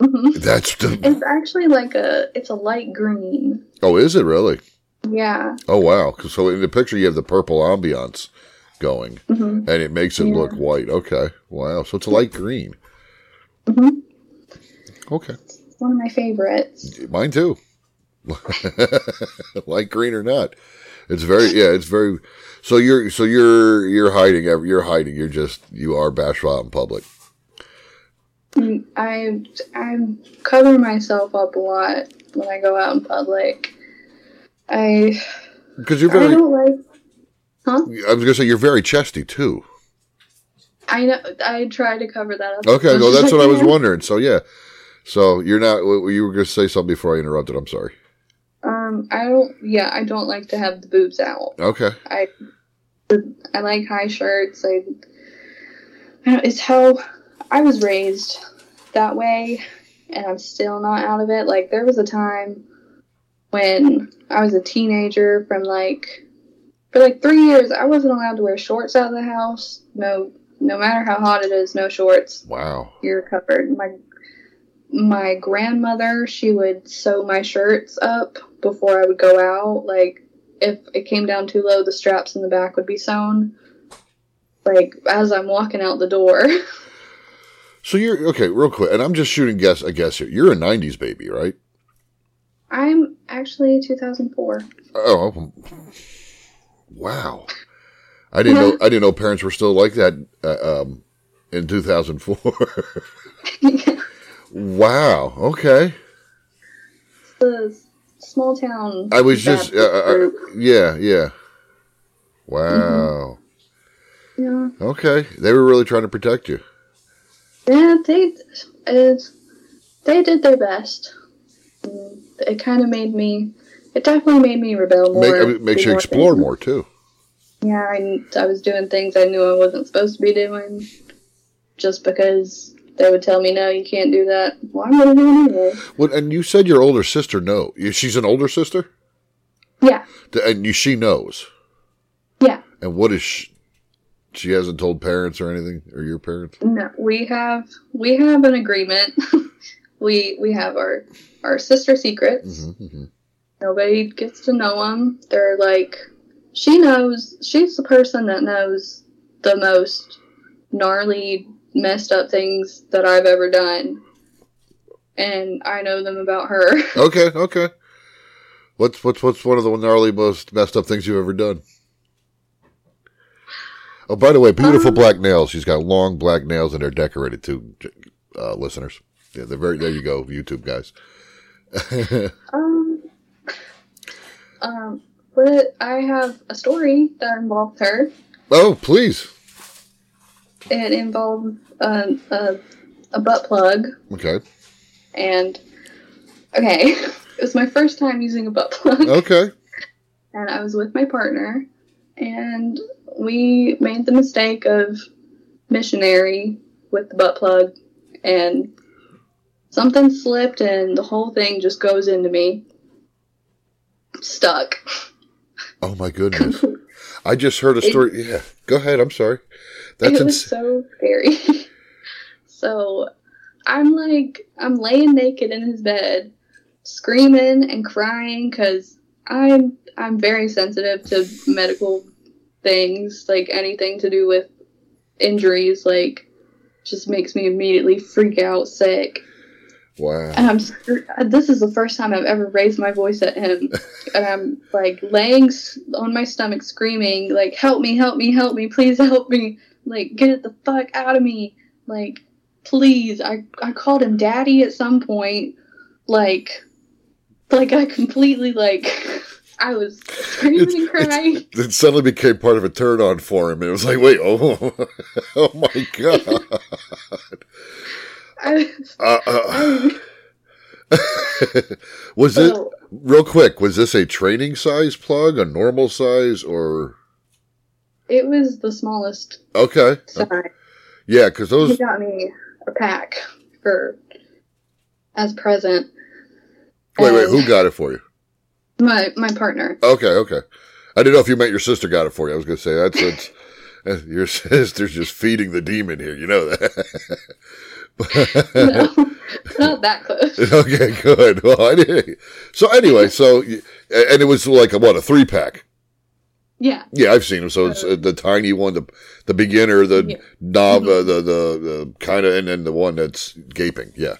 Mhm. That's the. It's actually like a it's a light green. Oh, is it really? Yeah. Oh wow! So in the picture you have the purple ambiance going, hmm and it makes it Yeah. look white. Okay, wow. So it's a light green. hmm Okay, One of my favorites. mine too. light green or not, it's very yeah. It's very. So you're so you're you're hiding. You're hiding. You're just you are bashful out in public. I I cover myself up a lot when I go out in public. I Because you're I don't like. Huh? I was gonna say you're very chesty too. I know. I try to cover that up. Okay, well that's what I was wondering. So yeah, so you're not. You were gonna say something before I interrupted. I'm sorry. Um, I don't. Yeah, I don't like to have the boobs out. Okay. I I like high shirts. I, I don't, it's how I was raised that way, and I'm still not out of it. Like there was a time when I was a teenager, from like for like three years, I wasn't allowed to wear shorts out of the house. No, no matter how hot it is, no shorts. Wow. You're covered. My my grandmother, she would sew my shirts up before I would go out. Like if it came down too low, the straps in the back would be sewn. Like as I'm walking out the door. So you're okay, real quick, and I'm just shooting guess a guess here. You're a '90s baby, right? I'm actually 2004. Oh, wow! I didn't know. I didn't know parents were still like that uh, um, in 2004. wow. Okay. the small town. I was just. Uh, Baptist uh, yeah. Yeah. Wow. yeah. Okay. They were really trying to protect you. Yeah, they it's, they did their best. Mm, It kind of made me. It definitely made me rebel more. Make, I mean, makes you explore things. more too. Yeah, I, I was doing things I knew I wasn't supposed to be doing, just because they would tell me no, you can't do that. Well, I'm gonna do it anyway. Well, and you said your older sister no. She's an older sister, Yeah, and you, she knows. yeah. And what is she? She hasn't told parents or anything, or your parents. No, we have we have an agreement. we we have our our sister secrets. hmm hmm Nobody gets to know them. They're like, she knows, she's the person that knows the most gnarly, messed up things that I've ever done. And I know them about her. Okay, okay. What's what's what's one of the gnarly, most messed up things you've ever done? Oh, by the way, beautiful Um, black nails. She's got long black nails, and they're decorated too. Uh, listeners, yeah, they're very. There you go, YouTube guys. um, um, but I have a story that involved her. oh, please. It involved um, a, a butt plug. Okay, And, okay, it was my first time using a butt plug. okay. and I was with my partner, and we made the mistake of missionary with the butt plug, and something slipped, and the whole thing just goes into me. Stuck. Oh my goodness! I just heard a story. yeah, go ahead. I'm sorry. That's it was ins- so scary. so I'm like, I'm laying naked in his bed, screaming and crying because I'm I'm very sensitive to medical things, like anything to do with injuries, like just makes me immediately freak out, sick. wow. And I'm scr- this is the first time I've ever raised my voice at him, and I'm like laying on my stomach screaming like, "Help me! Help me! Help me! Please help me! Like, get it the fuck out of me! Like, please!" I I called him daddy at some point, like, like I completely like. I was screaming It's- and crying. It suddenly became part of a turn on for him. It was like, wait, oh, oh my god. I, Uh, uh, was it real quick? Was this a training size plug, a normal size, or it was the smallest okay? size. Yeah, because those. he got me a pack for as present. Wait, wait, who got it for you? My my partner. Okay, okay. I didn't know if you meant your sister got it for you. I was going to say that's it's, your sister's just feeding the demon here. You know that. No, not that close. okay, good. Well. So anyway, so and it was like a what a three pack. Yeah, Yeah, I've seen them. So it's uh, the tiny one, the the beginner, the Yeah. knob, uh, the the the kind of, and then the one that's gaping. Yeah,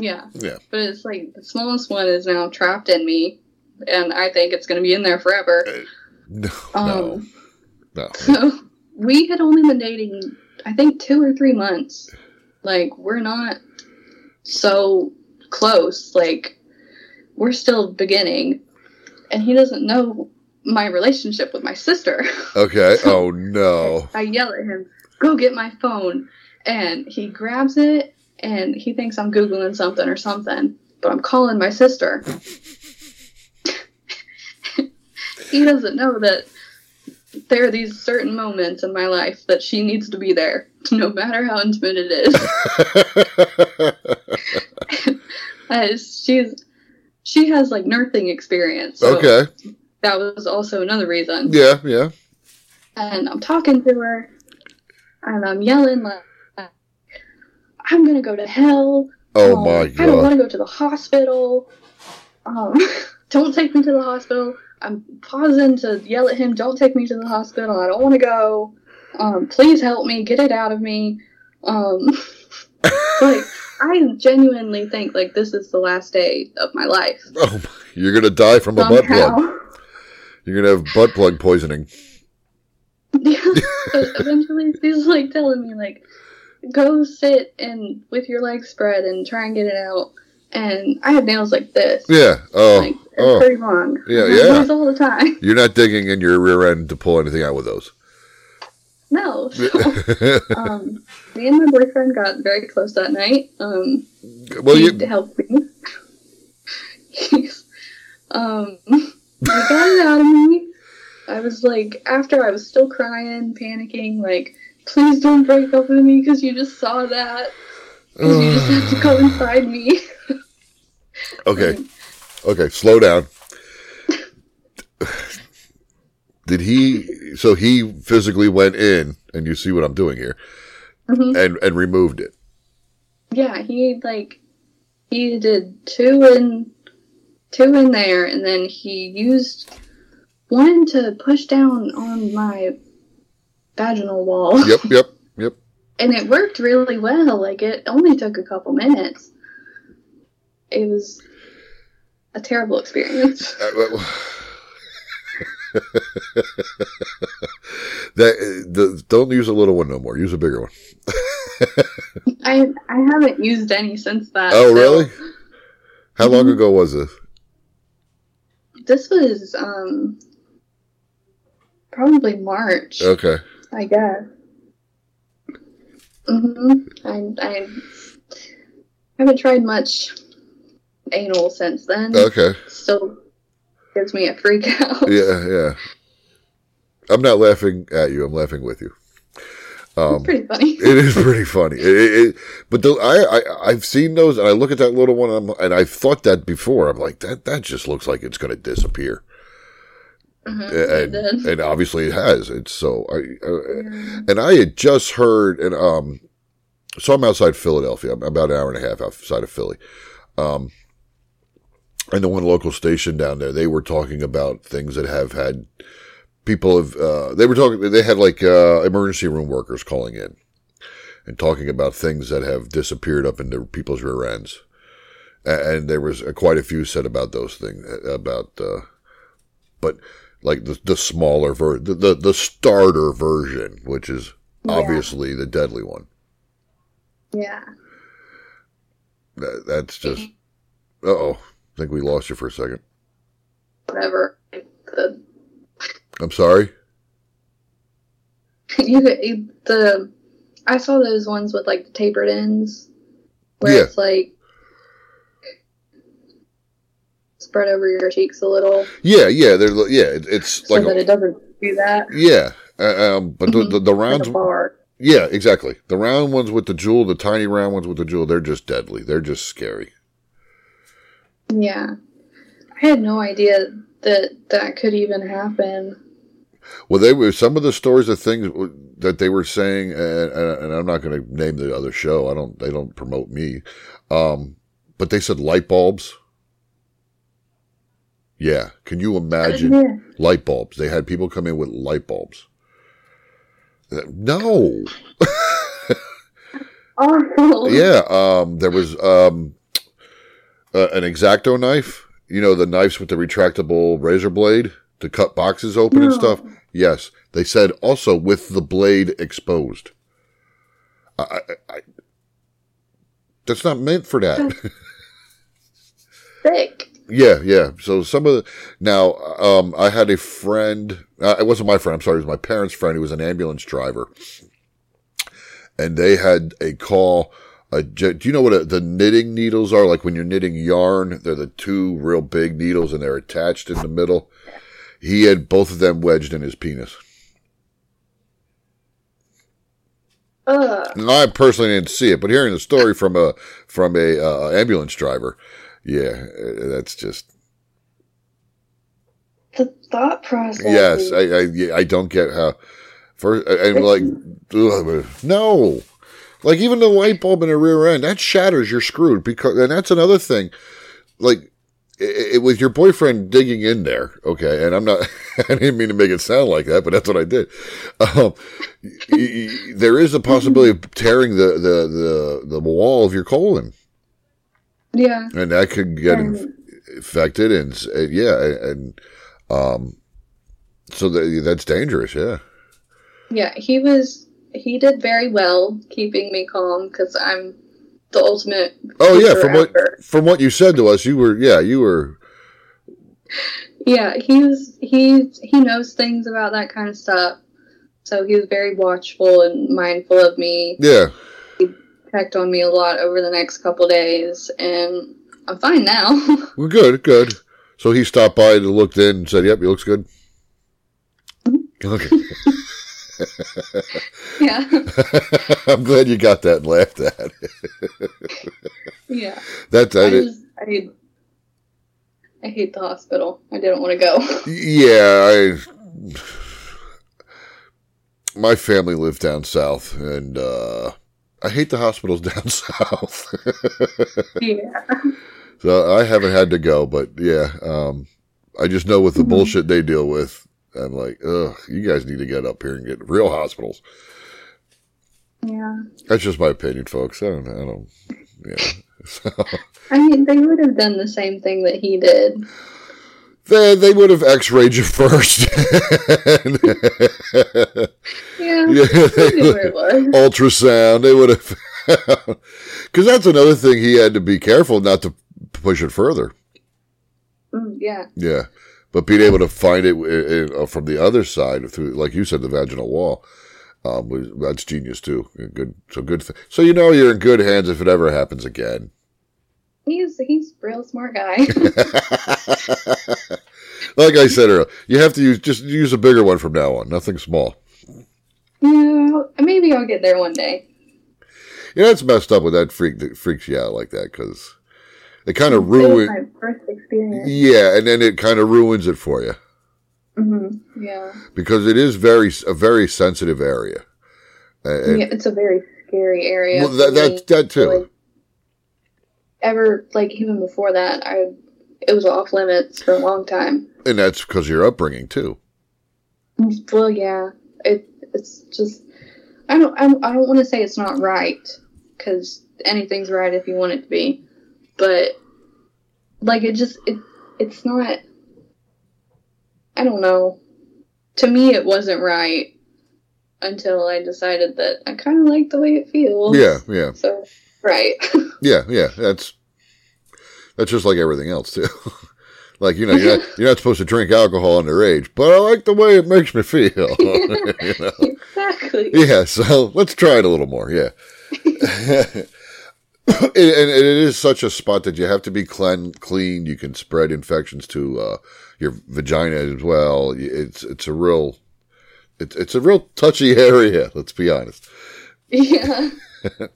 yeah. yeah. But it's like the smallest one is now trapped in me, and I think it's going to be in there forever. No, no, Um, no. so we had only been dating, I think, two or three months. Like we're not so close. Like we're still beginning, and he doesn't know my relationship with my sister. Okay. Oh no. I yell at him, "Go get my phone!" And he grabs it, and he thinks I'm googling something or something, but I'm calling my sister. he doesn't know that there are these certain moments in my life that she needs to be there no matter how intimate it is. Uh, she's she has like nursing experience. So okay. That was also another reason. Yeah, yeah. And I'm talking to her, and I'm yelling like, "I'm gonna go to hell." Oh Um, my god! I don't want to go to the hospital. Um, don't take me to the hospital. I'm pausing to yell at him. Don't take me to the hospital. I don't want to go. Um, please help me. Get it out of me. Um, like I genuinely think like this is the last day of my life. Oh, you're gonna die from a butt plug. You're gonna have butt plug poisoning. Yeah. eventually she's like telling me like go sit and with your legs spread and try and get it out. And I have nails like this. Yeah. Oh. Like it's oh. pretty long. Yeah, yeah. all the time. You're not digging in your rear end to pull anything out with those. No. So, um, me and my boyfriend got very close that night. Um, well, you. helped me. He's, um, he got it out of me. I was like, after I was still crying, panicking, like, please don't break up with me because you just saw that. Because you just have to go inside me. Okay. Okay. Slow down. Did he? So he physically went in, and you see what I'm doing here, Mhm. and and removed it. Yeah, he like he did two in two in there, and then he used one to push down on my vaginal wall, Yep. Yep. Yep. and it worked really well. Like it only took a couple minutes. It was a terrible experience. Uh, that the, don't use a little one no more. Use a bigger one. I I haven't used any since that. Oh, so really? How long Mhm. ago was this? This was um probably March. Okay. I guess. hmm I, I haven't tried much anal since then. Okay. Still gives me a freak out. Yeah. Yeah. I'm not laughing at you. I'm laughing with you. Um, It's pretty funny. It is pretty funny. It, it, it- but the, I, I, I've seen those, and I look at that little one, and, I'm, and I've thought that before. I'm like, that, that just looks like it's going to disappear, Mhm, and and obviously it has. It's so. I, I, Yeah. and I had just heard, and um, so I'm outside Philadelphia. I'm about an hour and a half outside of Philly. Um, and the one local station down there, they were talking about things that have had people have. Uh, they were talking. They had like uh, emergency room workers calling in and talking about things that have disappeared up into people's rear ends. And there was uh, quite a few said about those things about, uh, but like the the smaller ver the, the the starter version, which is Yeah. obviously the deadly one. Yeah. That, that's just. Uh oh, I think we lost you for a second. Whatever. The, I'm sorry. you the I saw those ones with like the tapered ends where Yeah. it's like spread over your cheeks a little Yeah, yeah, they're yeah. it- It's so like that a, it doesn't do that. yeah, uh, um, but the, the the Like rounds. bar. Yeah, exactly. The round ones with the jewel, the tiny round ones with the jewel, they're just deadly. They're just scary. Yeah. I had no idea that that could even happen. Well, they were some of the stories of things that they were saying, and, and and I'm not going to name the other show. I don't. They don't promote me, um, but they said light bulbs. Yeah, can you imagine light bulbs? They had people come in with light bulbs. Uh, No, Awful. yeah. Um, there was um, uh, an X-Acto knife. You know the knives with the retractable razor blade to cut boxes open and stuff. Yes, they said also with the blade exposed. I, I, I that's not meant for that. Sick. yeah, yeah. So some of the now, um, I had a friend. Uh, it wasn't my friend. I'm sorry. It was my parents' friend. He was an ambulance driver, and they had a call. Uh, do you know what a, the knitting needles are? Like when you're knitting yarn, they're the two real big needles, and they're attached in the middle. He had both of them wedged in his penis. Ugh. And I personally didn't see it, but hearing the story from a from a uh, ambulance driver, yeah, that's just The thought process. yes. I I, I don't get how first and like ugh, no, like even the light bulb in the rear end that shatters, you're screwed because and that's another thing, like. It, it, with your boyfriend digging in there, okay, and I'm not, I didn't mean to make it sound like that, but that's what I did. Um, there is a possibility of tearing the, the, the, the wall of your colon, yeah. and that could get And- inf- infected, and uh, yeah, and um, so that, that's dangerous, yeah. Yeah, he was. He did very well keeping me calm because I'm the ultimate. Oh yeah, from what. From what you said to us, you were yeah, you were Yeah, he's he's he knows things about that kind of stuff. So he was very watchful and mindful of me. yeah. He checked on me a lot over the next couple days, and I'm fine now. Well, good, good. So he stopped by and looked in and said, "Yep, he looks good." Mm-hmm. Okay, yeah, I'm glad you got that and laughed at. it. yeah. that that I just I I hate the hospital. I didn't want to go. yeah. I my family lived down south, and uh, I hate the hospitals down south. yeah, so I haven't had to go, but yeah, um, I just know with the Mhm. bullshit they deal with, I'm like, ugh, you guys need to get up here and get real hospitals. yeah. That's just my opinion, folks. I don't, I don't, yeah. So, I mean, they would have done the same thing that he did. they they would have X-rayed you first. Yeah, yeah, they knew would- where it was. ultrasound. They would have, because that's another thing he had to be careful not to push it further. Mm, yeah, Yeah, but being able to find it uh, uh, from the other side through, like you said, the vaginal wall, um, was, that's genius too. Good, so good. Th- so you know you're in good hands if it ever happens again. he's he's a real smart guy. like I said earlier, you have to use just use a bigger one from now on. Nothing small. yeah, maybe I'll get there one day. You know, it's messed up with that freak that freaks you out like that because it kind of ruins my first experience. Yeah, and then it kind of ruins it for you Mm-hmm. Yeah. because it is very a very sensitive area. And, yeah, it's a very scary area. well, that, that that too. Like, ever like even before that, I it was off limits for a long time. and that's because your upbringing too. Well, yeah, it it's just I don't I, I don't want to say it's not right because anything's right if you want it to be, but like it just it it's not. I don't know. To me, it wasn't right until I decided that I kind of like the way it feels. Yeah, yeah, So right. yeah, yeah. That's that's just like everything else too. like you know, you're not, you're not supposed to drink alcohol underage, but I like the way it makes me feel. you know? exactly. Yeah, so let's try it a little more. Yeah. and, and it is such a spot that you have to be clean. Clean. You can spread infections to uh, your vagina as well. It's it's a real it's it's a real touchy area. Let's be honest. Yeah.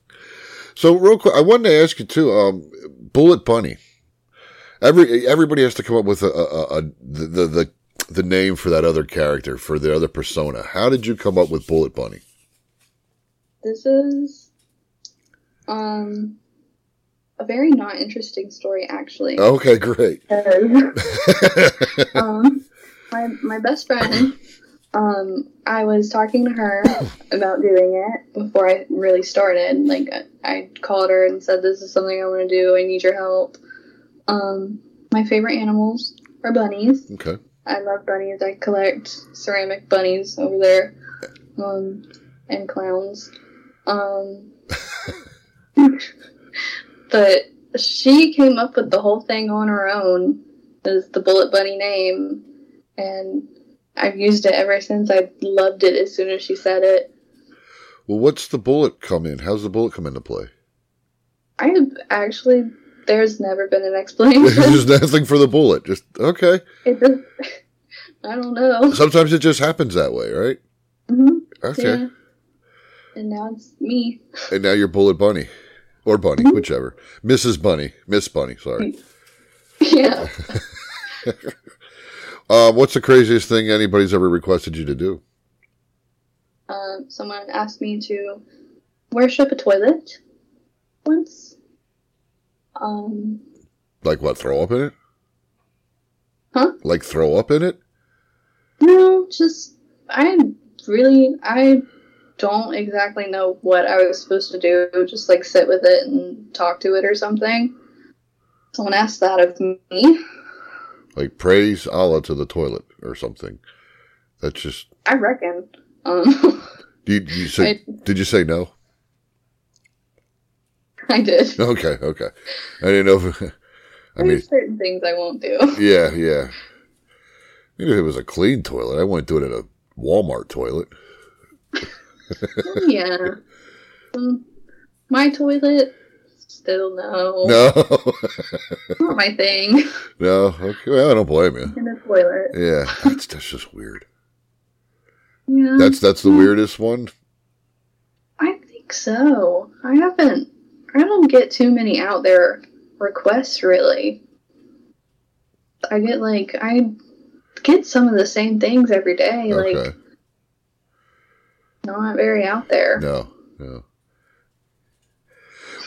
So real quick, I wanted to ask you too. Um, Bullet Bunny. Every everybody has to come up with a, a, a the, the the the name for that other character for the other persona. How did you come up with Bullet Bunny? This is um a very not interesting story actually. Okay, great. Um my my best friend um I was talking to her about doing it before I really started. Like I, I called her and said this is something I want to do. I need your help. Um my favorite animals are bunnies. okay. I love bunnies. I collect ceramic bunnies over there, um, and clowns. Um, but she came up with the whole thing on her own as the Bullet Bunny name, and I've used it ever since. I loved it as soon as she said it. Well, what's the bullet come in? How's the bullet come into play? I have actually. There's never been an explanation. There's nothing for the bullet. Just okay. it just. I don't know. Sometimes it just happens that way, right? hmm Okay. Yeah. And now it's me. And now you're Bullet Bunny. Or Bunny, Mm-hmm. whichever. Mrs. Bunny. Miss Bunny, sorry. yeah. Uh, what's the craziest thing anybody's ever requested you to do? Um, someone asked me to worship a toilet once. Um, Like what, throw up in it? Huh? Like throw up in it? no, just I really I don't exactly know what I was supposed to do. Just like sit with it and talk to it or something. Someone asked that of me. Like praise Allah to the toilet or something. That's just I reckon. Um, you, you say I- did you say no? I did. Okay, okay. I didn't know if I mean certain things I won't do. yeah, yeah. Even if it was a clean toilet, I wouldn't do it in a Walmart toilet. yeah. Um, my toilet, still no. No. Not my thing. no. Okay. Well, I don't blame you. In the toilet. Yeah. That's that's just weird. Yeah. That's that's the weirdest one. I think so. I haven't. I don't get too many out there requests really. I get like I get some of the same things every day. Okay. Like not very out there. No, no.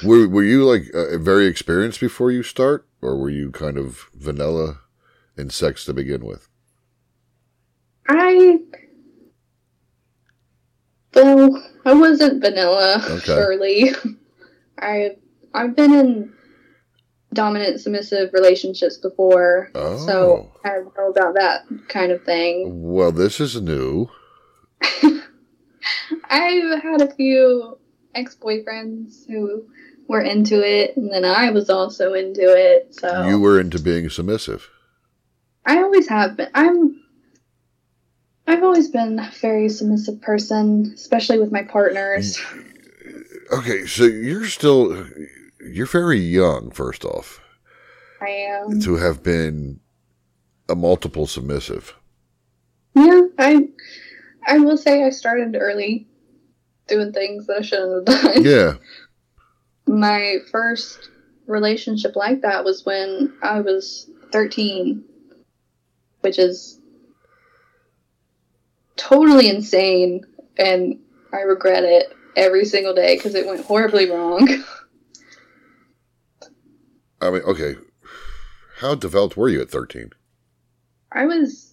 Were were you like uh, very experienced before you start, or were you kind of vanilla in sex to begin with? I well, I wasn't vanilla, Okay. surely. I I've been in dominant submissive relationships before, Oh. so I know about that kind of thing. Well, this is new. I've had a few ex boyfriends who were into it, and then I was also into it. So You were into being submissive. I always have been. I'm. I've always been a very submissive person, especially with my partners. Okay, so you're still you're very young. First off, I am. to have been a multiple submissive. Yeah, I. I will say I started early, doing things that I shouldn't have done. Yeah. My first relationship like that was when I was 13, which is totally insane, and I regret it every single day because it went horribly wrong. I mean, okay. How developed were you at 13? I was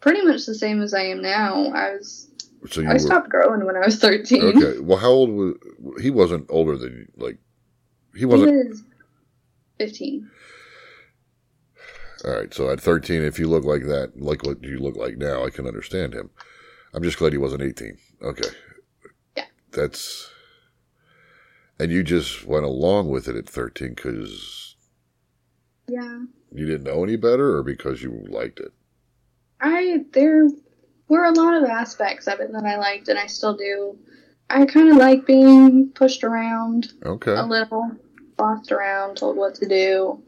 pretty much the same as I am now. I was So I were stopped growing when I was 13. okay. Well, how old was he? Wasn't older than you. Like he He wasn't. was 15. All right. So at 13, if you look like that, like what you look like now, I can understand him. I'm just glad he wasn't 18. Okay. Yeah. That's. And you just went along with it at 13 because Yeah. you didn't know any better, or because you liked it. I there were a lot of aspects of it that I liked and I still do. I kind of like being pushed around Okay. a little, bossed around, told what to do,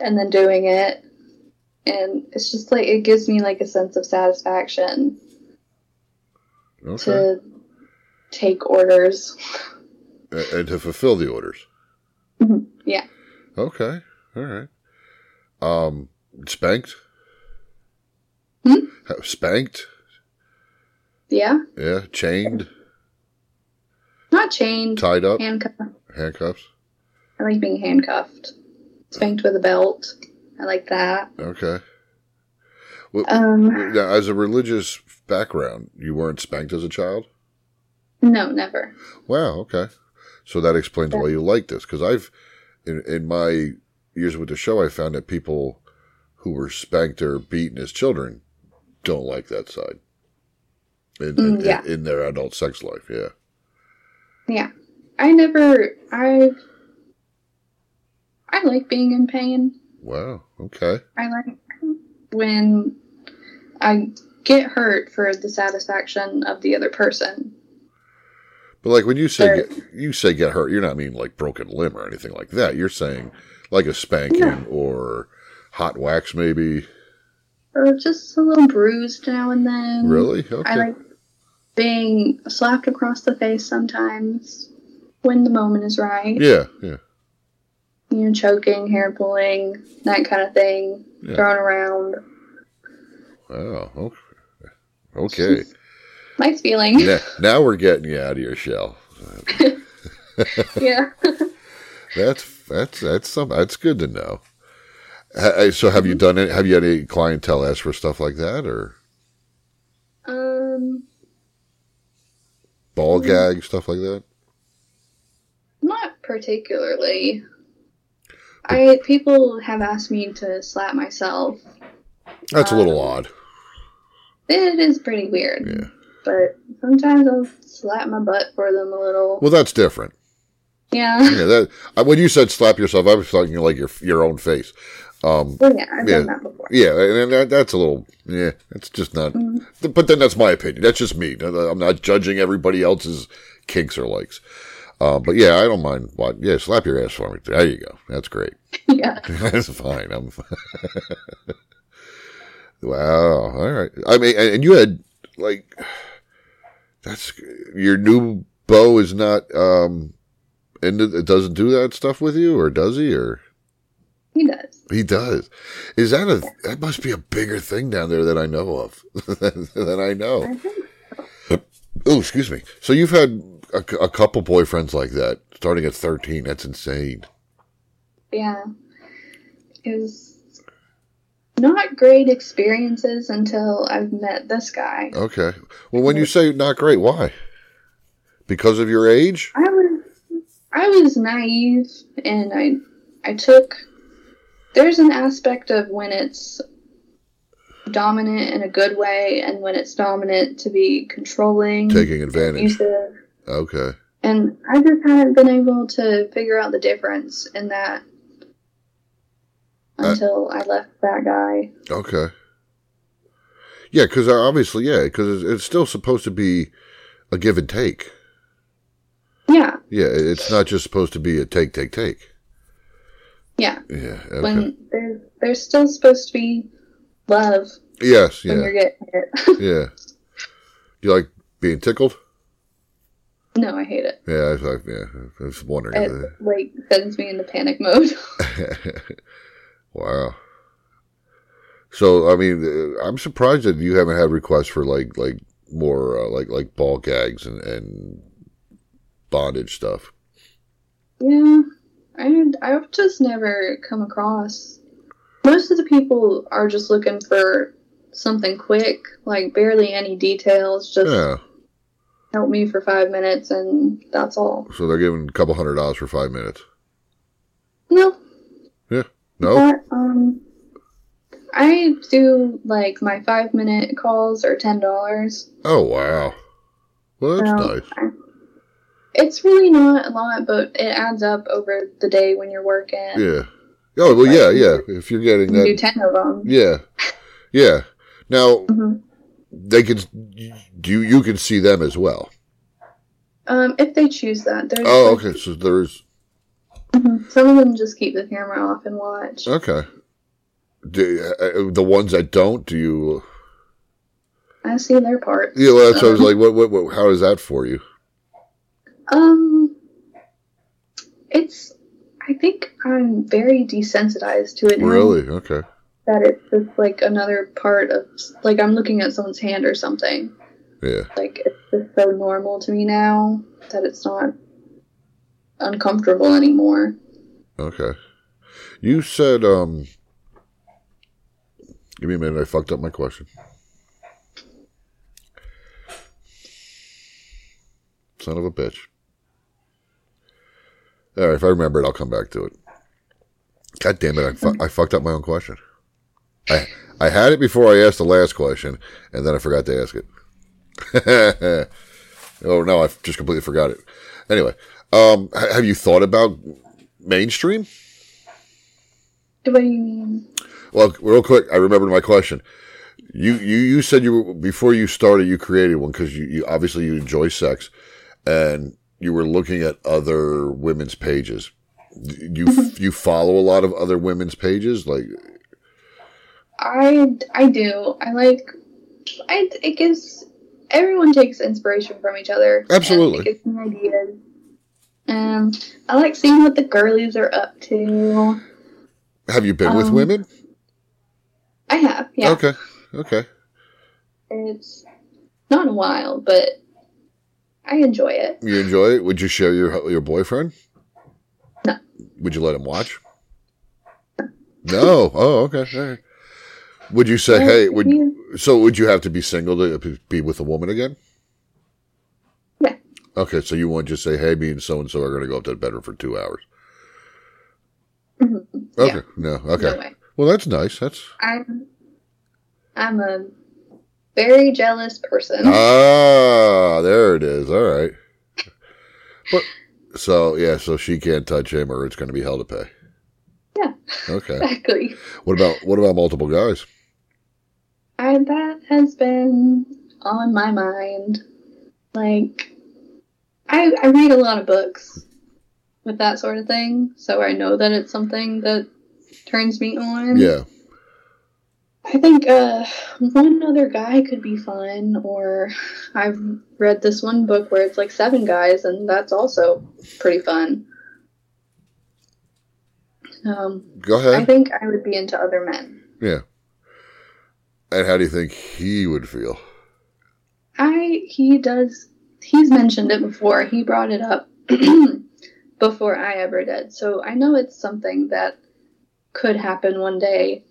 and then doing it. And it's just like it gives me like a sense of satisfaction Okay. to take orders. And to fulfill the orders. Mhm. Yeah. Okay. All right. Um, spanked. Spanked. Yeah, Yeah. Chained. not chained, Tied up. handcuffed. Handcuffs. I like being handcuffed, spanked with a belt. I like that. Okay. Well, Um, now, as a religious background, you weren't spanked as a child. no, never. Wow. Okay. So that explains why you like this. Because I've, in in my years with the show, I found that people who were spanked or beaten as children don't like that side. In, in, Mm, yeah. in, in their adult sex life, yeah. Yeah. I never I I like being in pain. Wow. Okay. I like when I get hurt for the satisfaction of the other person. But like when you say get, you say get hurt, you're not mean like broken limb or anything like that. You're saying like a spanking Yeah. or hot wax, maybe. Or just a little bruised now and then. Really? Okay. I like being slapped across the face sometimes when the moment is right. Yeah, yeah. You know, choking, hair pulling, that kind of thing, Yeah. thrown around. Oh, okay. Okay. Nice feeling. now, now we're getting you out of your shell. yeah. That's that's that's some that's good to know. So have you done it? Have you had any clientele ask for stuff like that or um, ball gag stuff like that? not particularly. I people have asked me to slap myself. That's a little odd. It is pretty weird. Yeah. But sometimes I'll slap my butt for them a little. Well, that's different. Yeah. Yeah, that uh, when you said slap yourself, I was talking like your your own face. Um, Well, yeah, I've Yeah. done that before. yeah, and that, that's a little yeah. It's just not. But then that's my opinion. That's just me. I'm not judging everybody else's kinks or likes. Um, but yeah, I don't mind. What? Yeah, slap your ass for me. There you go. That's great. yeah. That's fine. I'm. wow. All right. I mean, and and you had like that's your new beau is not um into it doesn't do that stuff with you or does he or He does. he does is that a that must be a bigger thing down there that i know of than i know think oh excuse me so you've had a, a couple boyfriends like that starting at 13 that's insane Yeah. It was not great experiences until I've met this guy. Okay. Well, when you say not great, why? Because of your age? I was I was naive and I I took there's an aspect of when it's dominant in a good way and when it's dominant to be controlling, Taking advantage. abusive. Okay. And I just haven't been able to figure out the difference in that Uh, until I left that guy. Okay. Yeah, because obviously, yeah, because it's, it's still supposed to be a give and take. Yeah, Yeah, it's not just supposed to be a take, take, take. Yeah. Yeah. Okay. When there's there's still supposed to be love yes. when Yeah. you're getting it. Yeah. Do you like being tickled? no, I hate it. Yeah. I was like, yeah. I was wondering. It like sends me into panic mode. wow. So I mean, uh, I'm surprised that you haven't had requests for like like more uh, like like ball gags and and bondage stuff. yeah, I I've just never come across. Most of the people are just looking for something quick, like barely any details. Just Yeah. help me for five minutes, and that's all. So they're giving a couple hundred dollars for five minutes. No, Yeah. No. But, um, I do like my five minute calls are ten dollars. Oh wow. Well, that's nice. It's really not a lot, but it adds up over the day when you're working. Yeah. Oh well, yeah, yeah. If you're getting You do ten of them. yeah, yeah. Now Mhm. they can you you can see them as well. Um, if they choose that, there's Oh, like- okay. So there's Mhm. Some of them just keep the camera off and watch. okay. Do, uh, the ones that don't, do you? I see their part. Yeah, well, that's what I was like. What, what, what? How is that for you? Um, it's. I think I'm very desensitized to it. now. Really? Okay. That it's just like another part of like I'm looking at someone's hand or something. Yeah. Like it's just so normal to me now that it's not uncomfortable anymore. Okay. You said, um, give me a minute. I fucked up my question. Son of a bitch. All right, if I remember it, I'll come back to it. God damn it! I, fu- I fucked up my own question. I I had it before I asked the last question, and then I forgot to ask it. oh no, I just completely forgot it. Anyway, um, have you thought about mainstream? What do you mean? Well, real quick, I remembered my question. You you you said you were, before you started, you created one because you, you obviously you enjoy sex, and you were looking at other women's pages. You you follow a lot of other women's pages, like I I do. I like. I it gives everyone takes inspiration from each other. Absolutely. gives me ideas. And I like seeing what the girlies are up to. Have you been with Um, women? I have, yeah. Okay. Okay. It's not a while, but I enjoy it. You enjoy it? Would you share your your boyfriend? No. Would you let him watch? No. Oh, okay. Right. Would you say, hey, would you- so would you have to be single to be with a woman again? Yeah. Okay, so you wouldn't just say, hey, me and so and so are going to go up to the bedroom for two hours. Mhm. Okay. Yeah. No. Okay. No. Well, that's nice. That's I'm I'm a very jealous person. ah, there it is. All right. But so yeah, so she can't touch him, or it's going to be hell to pay. Yeah. Okay. exactly. What about what about multiple guys? I, that has been on my mind. Like, I, I read a lot of books with that sort of thing, so I know that it's something that turns me on. Yeah. I think uh, one other guy could be fun, or I've read this one book where it's like seven guys, and that's also pretty fun. Um, Go I think I would be into other men. Yeah. And how do you think he would feel? I he does he's mentioned it before. He brought it up before I ever did. So I know it's something that could happen one day.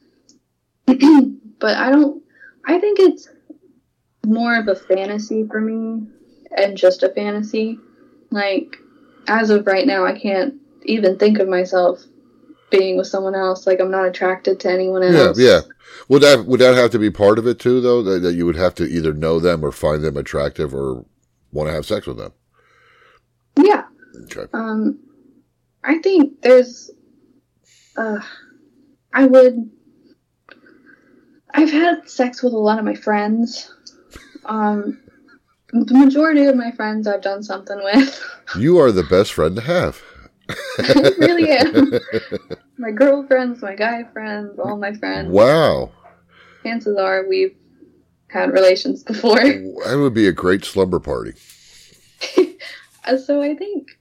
but I don't I think it's more of a fantasy for me and just a fantasy. Like as of right now I can't even think of myself being with someone else. Like I'm not attracted to anyone Yeah, else. yeah. Would that would that have to be part of it too, though? That, that you would have to either know them or find them attractive or want to have sex with them. Yeah. Okay. Um, I think there's, uh, I would, I've had sex with a lot of my friends. Um, the majority of my friends I've done something with. You are the best friend to have. I really am. My girlfriends, my guy friends, all my friends. Wow. Chances are we've had relations before. That would be a great slumber party. Uh, so I think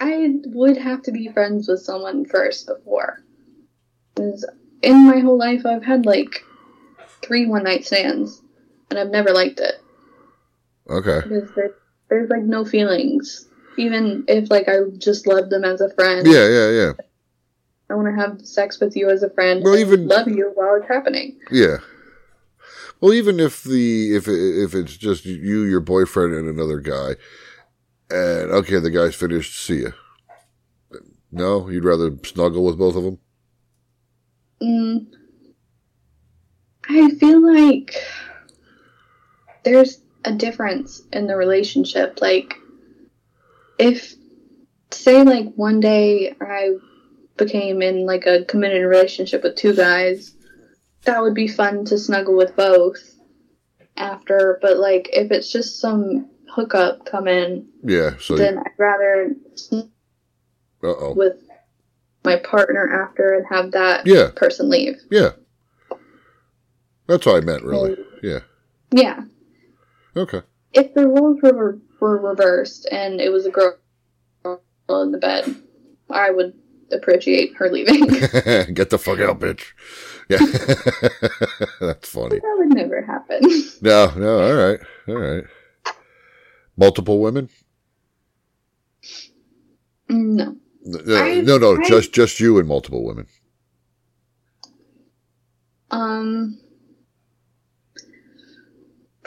I would have to be friends with someone first before. in my whole life, I've had like three one night stands, and I've never liked it Okay. because there, there's like no feelings. Even if like I just love them as a friend, Yeah, yeah, yeah. I want to have sex with you as a friend. Well, even- love you while it's happening. Yeah. Well, even if the if if it's just you, your boyfriend, and another guy, and okay, the guy's finished. See ya. No, you'd rather snuggle with both of them. Mm, I feel like there's a difference in the relationship. Like, if, say, like one day I became in like a committed relationship with two guys, that would be fun to snuggle with both after. But like, if it's just some hookup come in, Yeah. So. then I'd rather snuggle Uh oh. with my partner after and have that Yeah. person leave. Yeah. That's what I meant, really. Yeah. Yeah. Okay. If the roles were were reversed and it was a girl in the bed, I would appreciate her leaving. Get the fuck out, bitch. Yeah. That's funny. That would never happen. No, no. All right. All right. Multiple women? No. No, I- no, no. I- Just just you and multiple women. Um.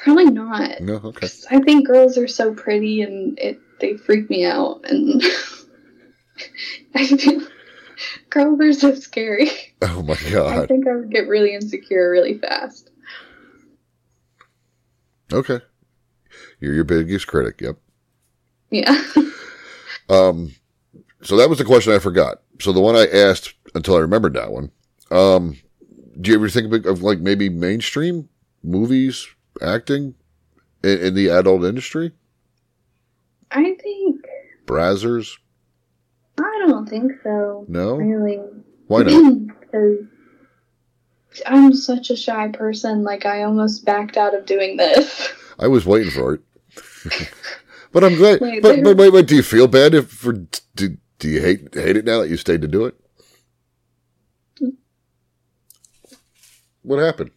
Probably not. No. Okay. I think girls are so pretty and it they freak me out and I feel girls are so scary. Oh my god. I think I would get really insecure really fast. Okay. You're your biggest critic. Yep. Yeah. Um, so that was the question I forgot. So the one I asked until I remembered that one. Um, do you ever think of, of like maybe mainstream movies, acting in, in the adult industry? I think Brazzers? I don't think so. No? Really. Why not? Because I'm such a shy person. Like I almost backed out of doing this. I was waiting for it. but I'm glad. Wait, but, but wait, wait. Do you feel bad if for do, do you hate hate it now that you stayed to do it? Hmm. What happened?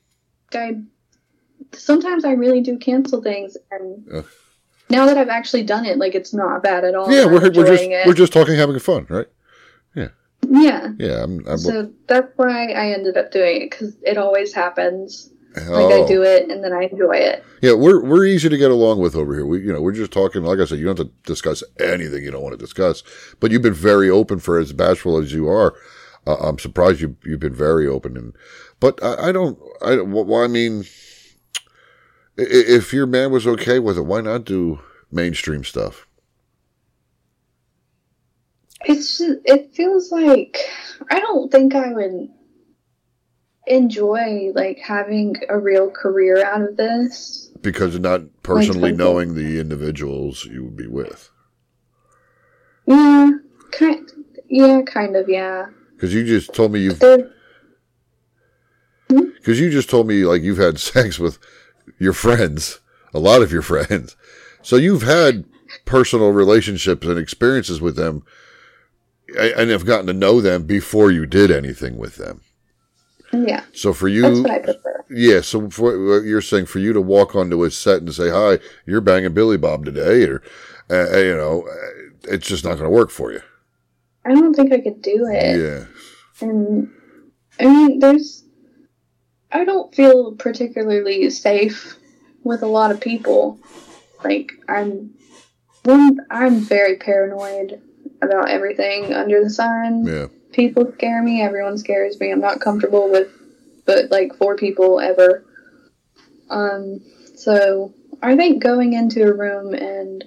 I sometimes I really do cancel things, and Ugh. now that I've actually done it, like it's not bad at all. yeah, we're we're just Oh, it. we're just talking, having fun, right? yeah. Yeah, I'm. I'm So that's why I ended up doing it because it always happens. oh. Like I do it and then I enjoy it. Yeah, we're we're easy to get along with over here. We you know we're just talking. Like I said, you don't have to discuss anything you don't want to discuss. But you've been very open for as bashful as you are. Uh, I'm surprised you you've been very open. And but I, I don't. I well, I mean, if your man was okay with it, why not do mainstream stuff? It's just, it feels like I don't think I would enjoy like having a real career out of this. Because of not personally something. knowing the individuals you would be with. Yeah, kind. Yeah, kind of. Yeah. Because you just told me you've Because hmm? you just told me like you've had sex with your friends, a lot of your friends. So you've had personal relationships and experiences with them and have gotten to know them before you did anything with them. yeah, So for that's you, what I prefer. yeah. So for you're saying, for you to walk onto a set and say, "Hi, you're banging Billy Bob today," or uh, you know, uh, it's just not going to work for you. I don't think I could do it. Yeah. And I mean, there's. I don't feel particularly safe with a lot of people. Like I'm, one, I'm very paranoid about everything under the sun. Yeah. People scare me. Everyone scares me. I'm not comfortable with, but like four people ever. Um. So I think going into a room and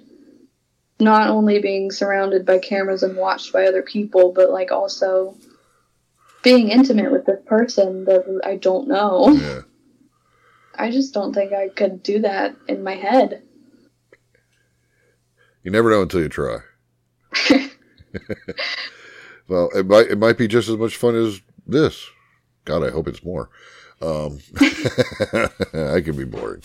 not only being surrounded by cameras and watched by other people, but like also being intimate with this person that I don't know. Yeah. I just don't think I could do that in my head. You never know until you try. well, it might it might be just as much fun as this. God, I hope it's more. Um, I can be boring.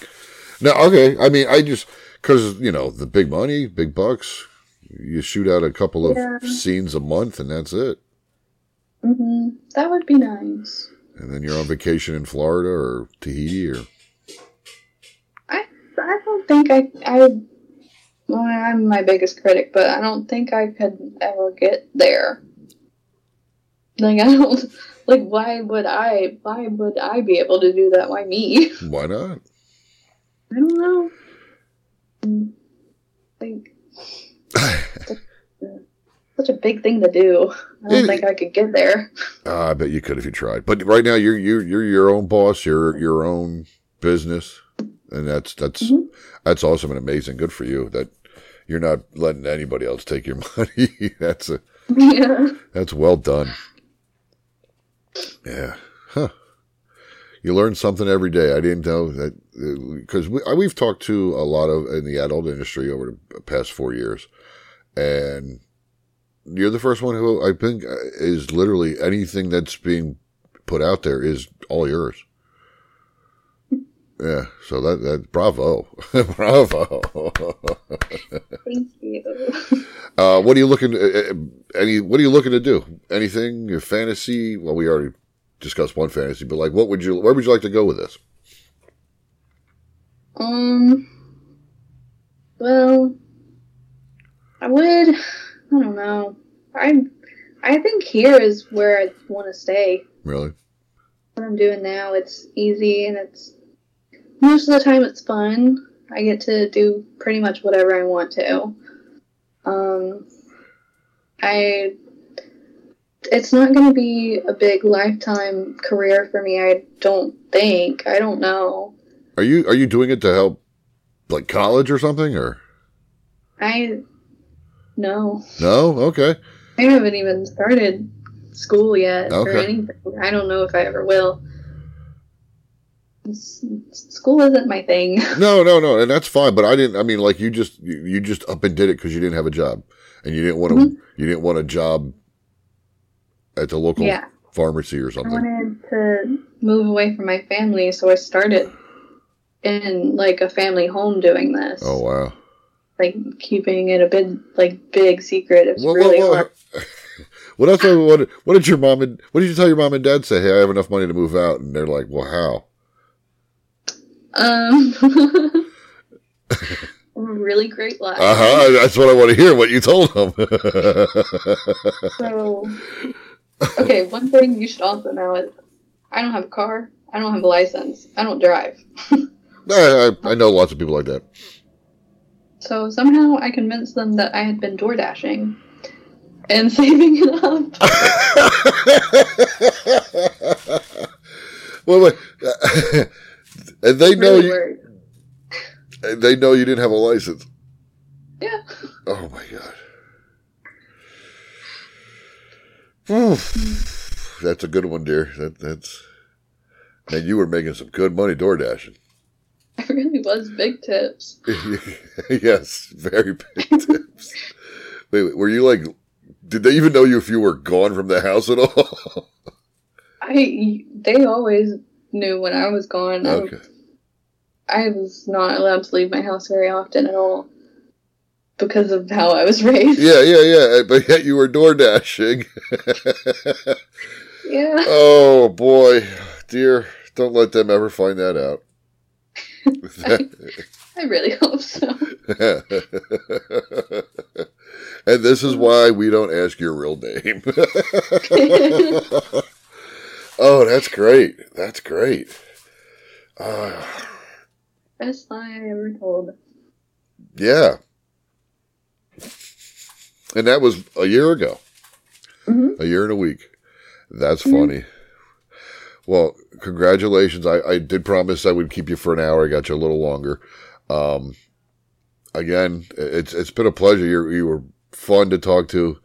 No, okay. I mean, I just because you know the big money, big bucks. You shoot out a couple of Yeah. scenes a month, and that's it. Hmm That would be nice. And then you're on vacation in Florida or Tahiti or I I don't think I I well I'm my biggest critic, but I don't think I could ever get there. Like I don't like why would I why would I be able to do that? Why me? why not? I don't know. Mm, Like such a big thing to do. I don't It- think I could get there. Uh, I bet you could if you tried. But right now, you're you're you're your own boss. You're your own business, and that's that's Mhm. that's awesome and amazing. Good for you. That you're not letting anybody else take your money. that's a yeah. that's well done. Yeah, huh? You learn something every day. I didn't know that because we, we've talked to a lot of in the adult industry over the past four years, and you're the first one who I think uh, is literally anything that's being put out there is all yours. Yeah, so that that bravo, bravo. Thank you. Uh, what are you looking? Uh, uh, any? What are you looking to do? Anything? Your fantasy? Well, we already discussed one fantasy, but like, what would you? Where would you like to go with this? Um. Well, I would. I don't know. I I think here is where I want to stay. Really? What I'm doing now, it's easy and it's most of the time it's fun. I get to do pretty much whatever I want to. Um, I. It's not going to be a big lifetime career for me. I don't think. I don't know. Are you are you doing it to help, like college or something, or I. No. no? Okay. I haven't even started school yet or anything. I don't know if I ever will. School isn't my thing. No, no, no, and that's fine. But I didn't. I mean, like you just you, you just up and did it because you didn't have a job, and you didn't want to. Mhm. You didn't want a job at the local Yeah. pharmacy or something. I wanted to move away from my family, so I started. in like a family home doing this. Oh wow. Like keeping it a bit like big secret. It's Well, really well, hard. well, what else? What, what did your mom and what did you tell your mom and dad? Say, hey, I have enough money to move out, and they're like, well, how? Um, really great life. Uh huh. That's what I want to hear. What you told them. So, okay, one thing you should also know is I don't have a car. I don't have a license. I don't drive. I, I, I know lots of people like that. So somehow I convinced them that I had been door dashing and saving it up. well, wait. and uh, they know Really you. worked. They know you didn't have a license. Yeah. Oh my god. Oof. Hmm. That's a good one, dear. That, that's. And you were making some good money door dashing. It really was big tips. yes, very big tips. Wait, wait, were you like? Did they even know you if you were gone from the house at all? I they always knew when I was gone. I- okay. I was not allowed to leave my house very often at all because of how I was raised. Yeah, yeah, yeah. Eh, but yet you were door dashing. Yeah. oh boy, dear, don't let them ever find that out. I really hope so. and this is why we don't ask your real name. oh, that's great. That's great. Uh, Best lie I ever told. yeah. And that was a year ago. Mhm. A year and a week. That's funny. Well, congratulations. I, I did promise I would keep you for an hour. I got you a little longer. Um, again, it's it's been a pleasure. You you were fun to talk to.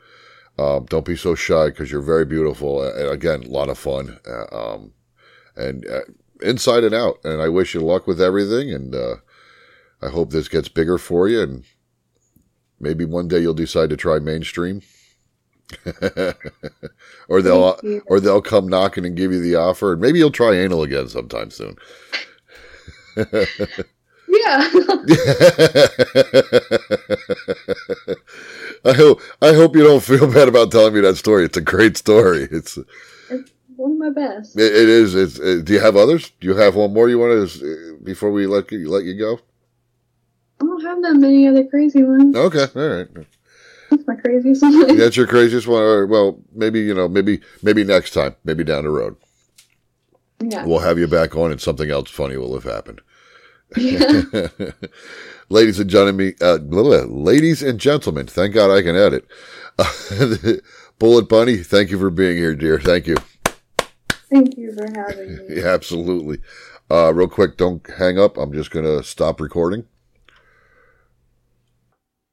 Um, don't be so shy because you're very beautiful. And again, a lot of fun. Uh, um, and uh, inside and out. And I wish you luck with everything. And uh, I hope this gets bigger for you. And maybe one day you'll decide to try mainstream. or they'll or they'll come knocking and give you the offer, and maybe you'll try anal again sometime soon. Yeah. I hope I hope you don't feel bad about telling me that story. It's a great story. It's it, One of my best. it is. It's. It, do you have others? Do you have one more you want to uh, before we let you let you go? I don't have that many other crazy ones. Okay, all right. That's my craziest one. That's your craziest one. Well, maybe you know, maybe maybe next time, maybe down the road, Yeah. we'll have you back on, and something else funny will have happened. yeah. ladies and gentlemen, uh, ladies and gentlemen, thank God I can edit. Bullet Bunny, thank you for being here, dear. Thank you. Thank you for having me. Yeah, absolutely. Uh, real quick, don't hang up. I'm just going to stop recording.